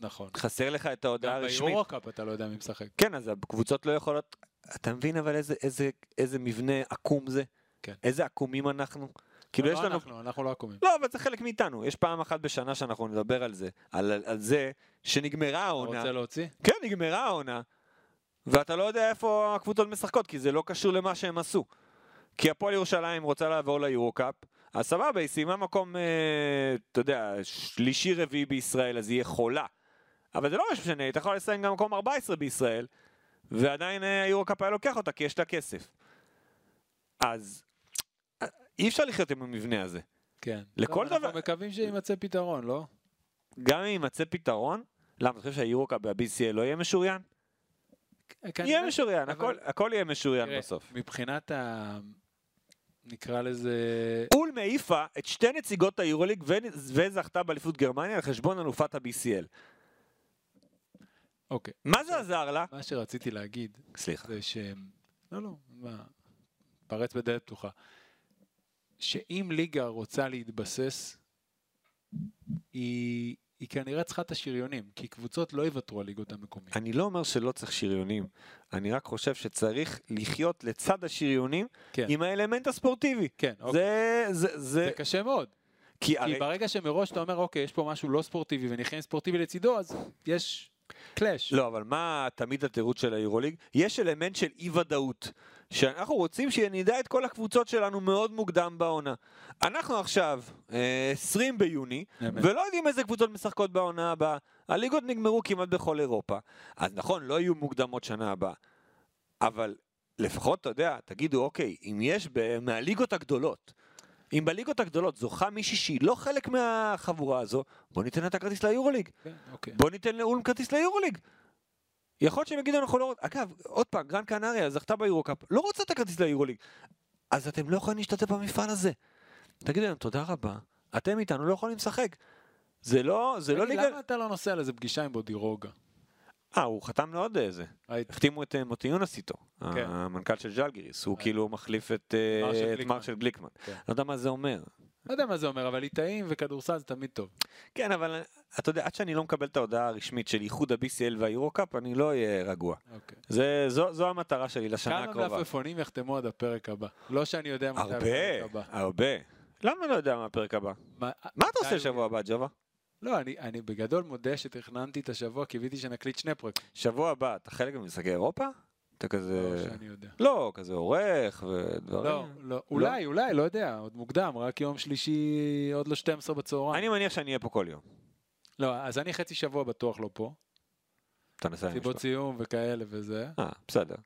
נכון. חסר לך את ההודעה גם הרשמית. ביורוקאפ אתה לא יודע מי משחק. כן, אז הקבוצות לא יכולות... אתה מבין אבל איזה, איזה, איזה מבנה עקום זה? כן. איזה עקומים אנחנו? כאילו לא יש לנו... אנחנו, אנחנו לא עקומים. לא, אבל זה חלק מאיתנו. יש פעם אחת בשנה שאנחנו נדבר על זה, על, על זה שנגמרה אתה העונה. רוצה להוציא? כן, נגמרה העונה, ואתה לא יודע איפה הקבוצות משחקות, כי זה לא קשור למה שהם עשו. כי הפועל ירושלים רוצה לעבור ליורו-קאפ, אז סבבה, היא סיימה מקום, אה, אתה יודע, שלישי-רביעי בישראל, אז היא יכולה. אבל זה לא משנה, היא יכולה לסיים גם מקום 14 בישראל, ועדיין אה, היורו-קאפ היה לוקח אותה כי יש לה כסף. אז אי אפשר לחיות עם המבנה הזה. כן. לכל דבר- אנחנו מקווים שיימצא פתרון, לא? גם אם יימצא פתרון, למה, אתה חושב שהיורו-קאפ ב-BCL לא יהיה משוריין? יהיה כנראה- משוריין, הכל- יהיה משוריין בסוף. מבחינת ה... נקרא לזה... אולם העיפה את שתי נציגות היורוליג ו- וזכתה באליפות גרמניה על חשבון אלופת ה-BCL. אוקיי. מה זה עזר לה? מה שרציתי להגיד סליחה. זה שהם... לא, לא, מה... פרץ בדלת פתוחה. שאם ליגה רוצה להתבסס, היא, היא כנראה צריכה את השריונים, כי קבוצות לא יוותרו על ליגות המקומיות. אני לא אומר שלא צריך שריונים, אני רק חושב שצריך לחיות לצד השריונים כן, עם האלמנט הספורטיבי. כן, אוקיי. זה, זה, זה, זה קשה מאוד. כי כי הרי, ברגע שמראש אתה אומר, אוקיי, יש פה משהו לא ספורטיבי ונחיה עם ספורטיבי לצידו, אז יש קלאש. לא, אבל מה תמיד התירוץ של היורוליג? יש אלמנט של אי ודאות. שאנחנו רוצים שנדע את כל הקבוצות שלנו מאוד מוקדם בעונה. אנחנו עכשיו אה, 20 ביוני, אמת. ולא יודעים איזה קבוצות משחקות בעונה הבאה. הליגות נגמרו כמעט בכל אירופה. אז נכון, לא יהיו מוקדמות שנה הבאה. אבל לפחות, אתה יודע, תגידו, אוקיי, אם יש ב- מהליגות הגדולות, אם בליגות הגדולות זוכה מישהי שהיא לא חלק מהחבורה הזו, בוא ניתן לה את הכרטיס ליורוליג. כן, אוקיי. בוא ניתן לאולם כרטיס ליורוליג. יכול להיות שהם יגידו אנחנו לא רוצים, אגב, עוד פעם, גרן קנריה זכתה ביורוקאפ, לא רוצה את הכרטיס ליורוליג. אז אתם לא יכולים להשתתף במפעל הזה. תגידו להם תודה רבה, אתם איתנו לא יכולים לשחק. זה לא, זה לא ליגה... למה אתה לא נוסע לאיזה פגישה עם בודירוגה? אה, הוא חתם לעוד איזה. החתימו את אה, מוטי יונס איתו, כן. המנכ"ל של ז'לגיריס, הוא אה. כאילו מחליף את אה, מרשל גליקמן. כן. לא יודע מה זה אומר. לא יודע מה זה אומר, אבל ליטאים וכדורסל זה תמיד טוב. כן, אבל אתה יודע, עד שאני לא מקבל את ההודעה הרשמית של איחוד ה-BCL והיורוקאפ, אני לא אהיה רגוע. אוקיי. זה, זו, זו המטרה שלי לשנה כמה הקרובה. מלפפונים יחתמו עד הפרק הבא? לא שאני יודע מתי הרבה, הפרק הבא. הרבה. למה לא יודע מה הפרק הבא? מה מה אתה עושה שבוע הבא, ג'ובה? לא, אני, אני בגדול מודה שתכננתי את השבוע, קיוויתי שנקליט שני פרקים. שבוע הבא, אתה חלק ממשחקי אירופה? אתה כזה... לא שאני יודע. לא, כזה עורך ודברים. לא, לא, אולי, אולי, לא יודע, עוד מוקדם, רק יום שלישי, עוד לא 12 בצהריים. אני מניח שאני אהיה פה כל יום. לא, אז אני חצי שבוע בטוח לא פה. אתה נסע עם סיבות משפחה. סיום וכאלה וזה. אה, בסדר.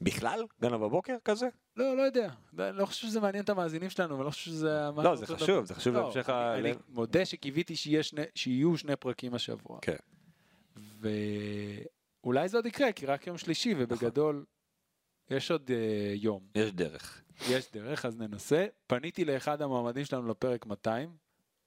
בכלל? גנב בבוקר כזה? לא, לא יודע. לא חושב שזה מעניין את המאזינים שלנו, ולא חושב שזה... לא, זה חשוב. זה חשוב לא, להמשך אני- ה... אני מודה שקיוויתי שני- שיהיו שני פרקים השבוע. כן. ואולי זה עוד יקרה, כי רק יום שלישי, ובגדול יש עוד אה, יום. יש דרך. יש דרך, אז ננסה. פניתי לאחד המועמדים שלנו לפרק 200,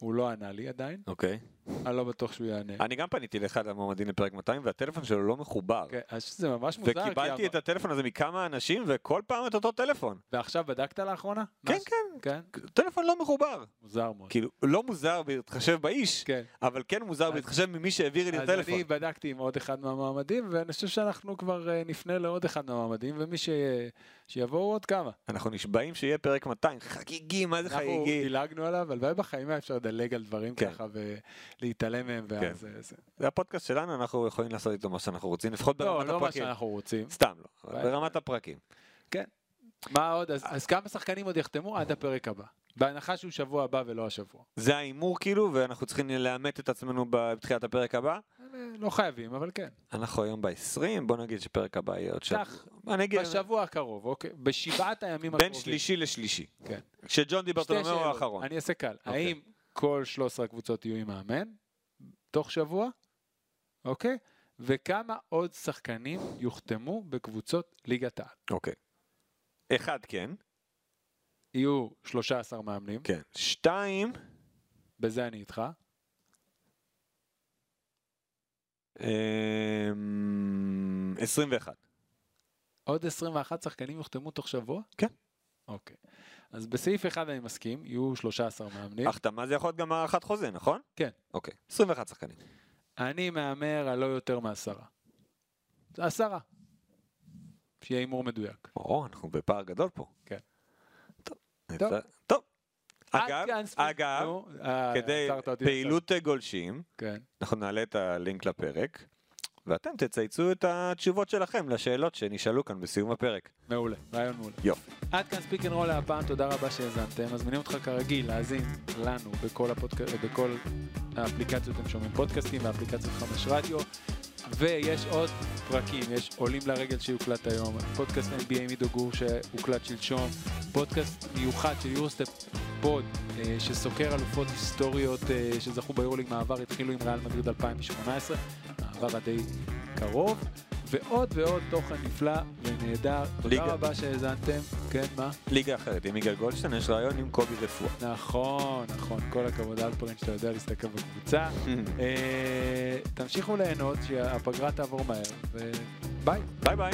הוא לא ענה לי עדיין, אוקיי. אני לא בטוח שהוא יענה. אני גם פניתי לאחד המועמדים לפרק 200 והטלפון שלו לא מחובר. כן, אז זה ממש מוזר, וקיבלתי את הטלפון הזה מכמה אנשים וכל פעם את אותו טלפון. ועכשיו בדקת לאחרונה? כן, כן. כן? טלפון לא מחובר. מוזר מאוד. כאילו, לא מוזר בהתחשב באיש, כן. אבל כן מוזר אז- בהתחשב ממי שהעביר לי את אז הטלפון. אני בדקתי עם עוד אחד מהמועמדים, ואני חושב שאנחנו כבר אה, נפנה לעוד אחד מהמועמדים, ומי ש... שיבואו עוד כמה. אנחנו נשבעים שיהיה פרק 200, חגיגי, מה זה אנחנו חגיגי? דילגנו עליו, הלוואי בחיים היה אפשר לדלג על דברים כן. ככה ולהתעלם מהם, כן. ואז... אה, זה- זה הפודקאסט שלנו, אנחנו יכולים לעשות איתו מה שאנחנו רוצים, לפחות לא, ברמת לא מה הפרקים. שאנחנו רוצים. סתם לא, בעיה. ברמת הפרקים. מה עוד? אז אז כמה שחקנים עוד יחתמו עד הפרק הבא? בהנחה שהוא שבוע הבא ולא השבוע. זה ההימור כאילו, ואנחנו צריכים לאמת את עצמנו בתחילת הפרק הבא. אה, לא חייבים, אבל כן. אנחנו היום ב-20, בוא נגיד שפרק הבא יהיה עוד שבוע. כך, בשבוע הקרוב, אוקיי? בשבעת הימים בין הקרובים. שלישי לשלישי. כן. כשג'ון דיברטולומיאו. האחרון. אני אעשה קל. אוקיי. האם כל 13 הקבוצות יהיו עם מאמן? תוך שבוע? אוקיי? וכמה עוד שחקנים יוחתמו בקבוצות ליגת העל? אוקיי. אחד כן, יהיו 13 מאמנים, כן. שתיים, בזה אני איתך. אמ, 21. עוד 21 שחקנים יוחתמו תוך שבוע? כן. אוקיי. אז בסעיף אחד אני מסכים, יהיו 13 מאמנים. החתמה זה יכול להיות גם הארכת חוזה, נכון? כן. אוקיי. 21 שחקנים. אני מהמר על לא יותר מעשרה. עשרה. שיהיה הימור מדויק. או, אנחנו בפער גדול פה. כן. טוב. טוב. טוב. אגב, אגב, אה, כדי פעילות גולשים. כן. אנחנו נעלה את הלינק לפרק, ואתם תצייצו את התשובות שלכם לשאלות שנשאלו כאן בסיום הפרק. מעולה, רעיון מעולה. יופי. עד כאן Speak and Roll להפעם, תודה רבה שהאזנתם. מזמינים אותך כרגיל להאזין לנו בכל, הפודק... בכל האפליקציות אתם שומעים פודקאסטים ואפליקציות חמש רדיו. ויש עוד פרקים, יש עולים לרגל שיוקלט היום, פודקאסט NBA עם עידו גור שהוקלט שלשום, פודקאסט מיוחד של Eurostep Pod אה, שסוקר אלופות היסטוריות אה, שזכו ביורוליג בעבר, התחילו עם ריאל מדריד 2018, העבר הדי קרוב. ועוד ועוד תוכן נפלא ונהדר. תודה ליגה. רבה שהאזנתם. כן, מה? ליגה אחרת, עם יגאל גולדשטיין יש ריאיון עם קובי רפואה. נכון, נכון, כל הכבוד אלפרין שאתה יודע להסתכל בקבוצה. אה, תמשיכו ליהנות, שהפגרה תעבור מהר, וביי. ביי ביי.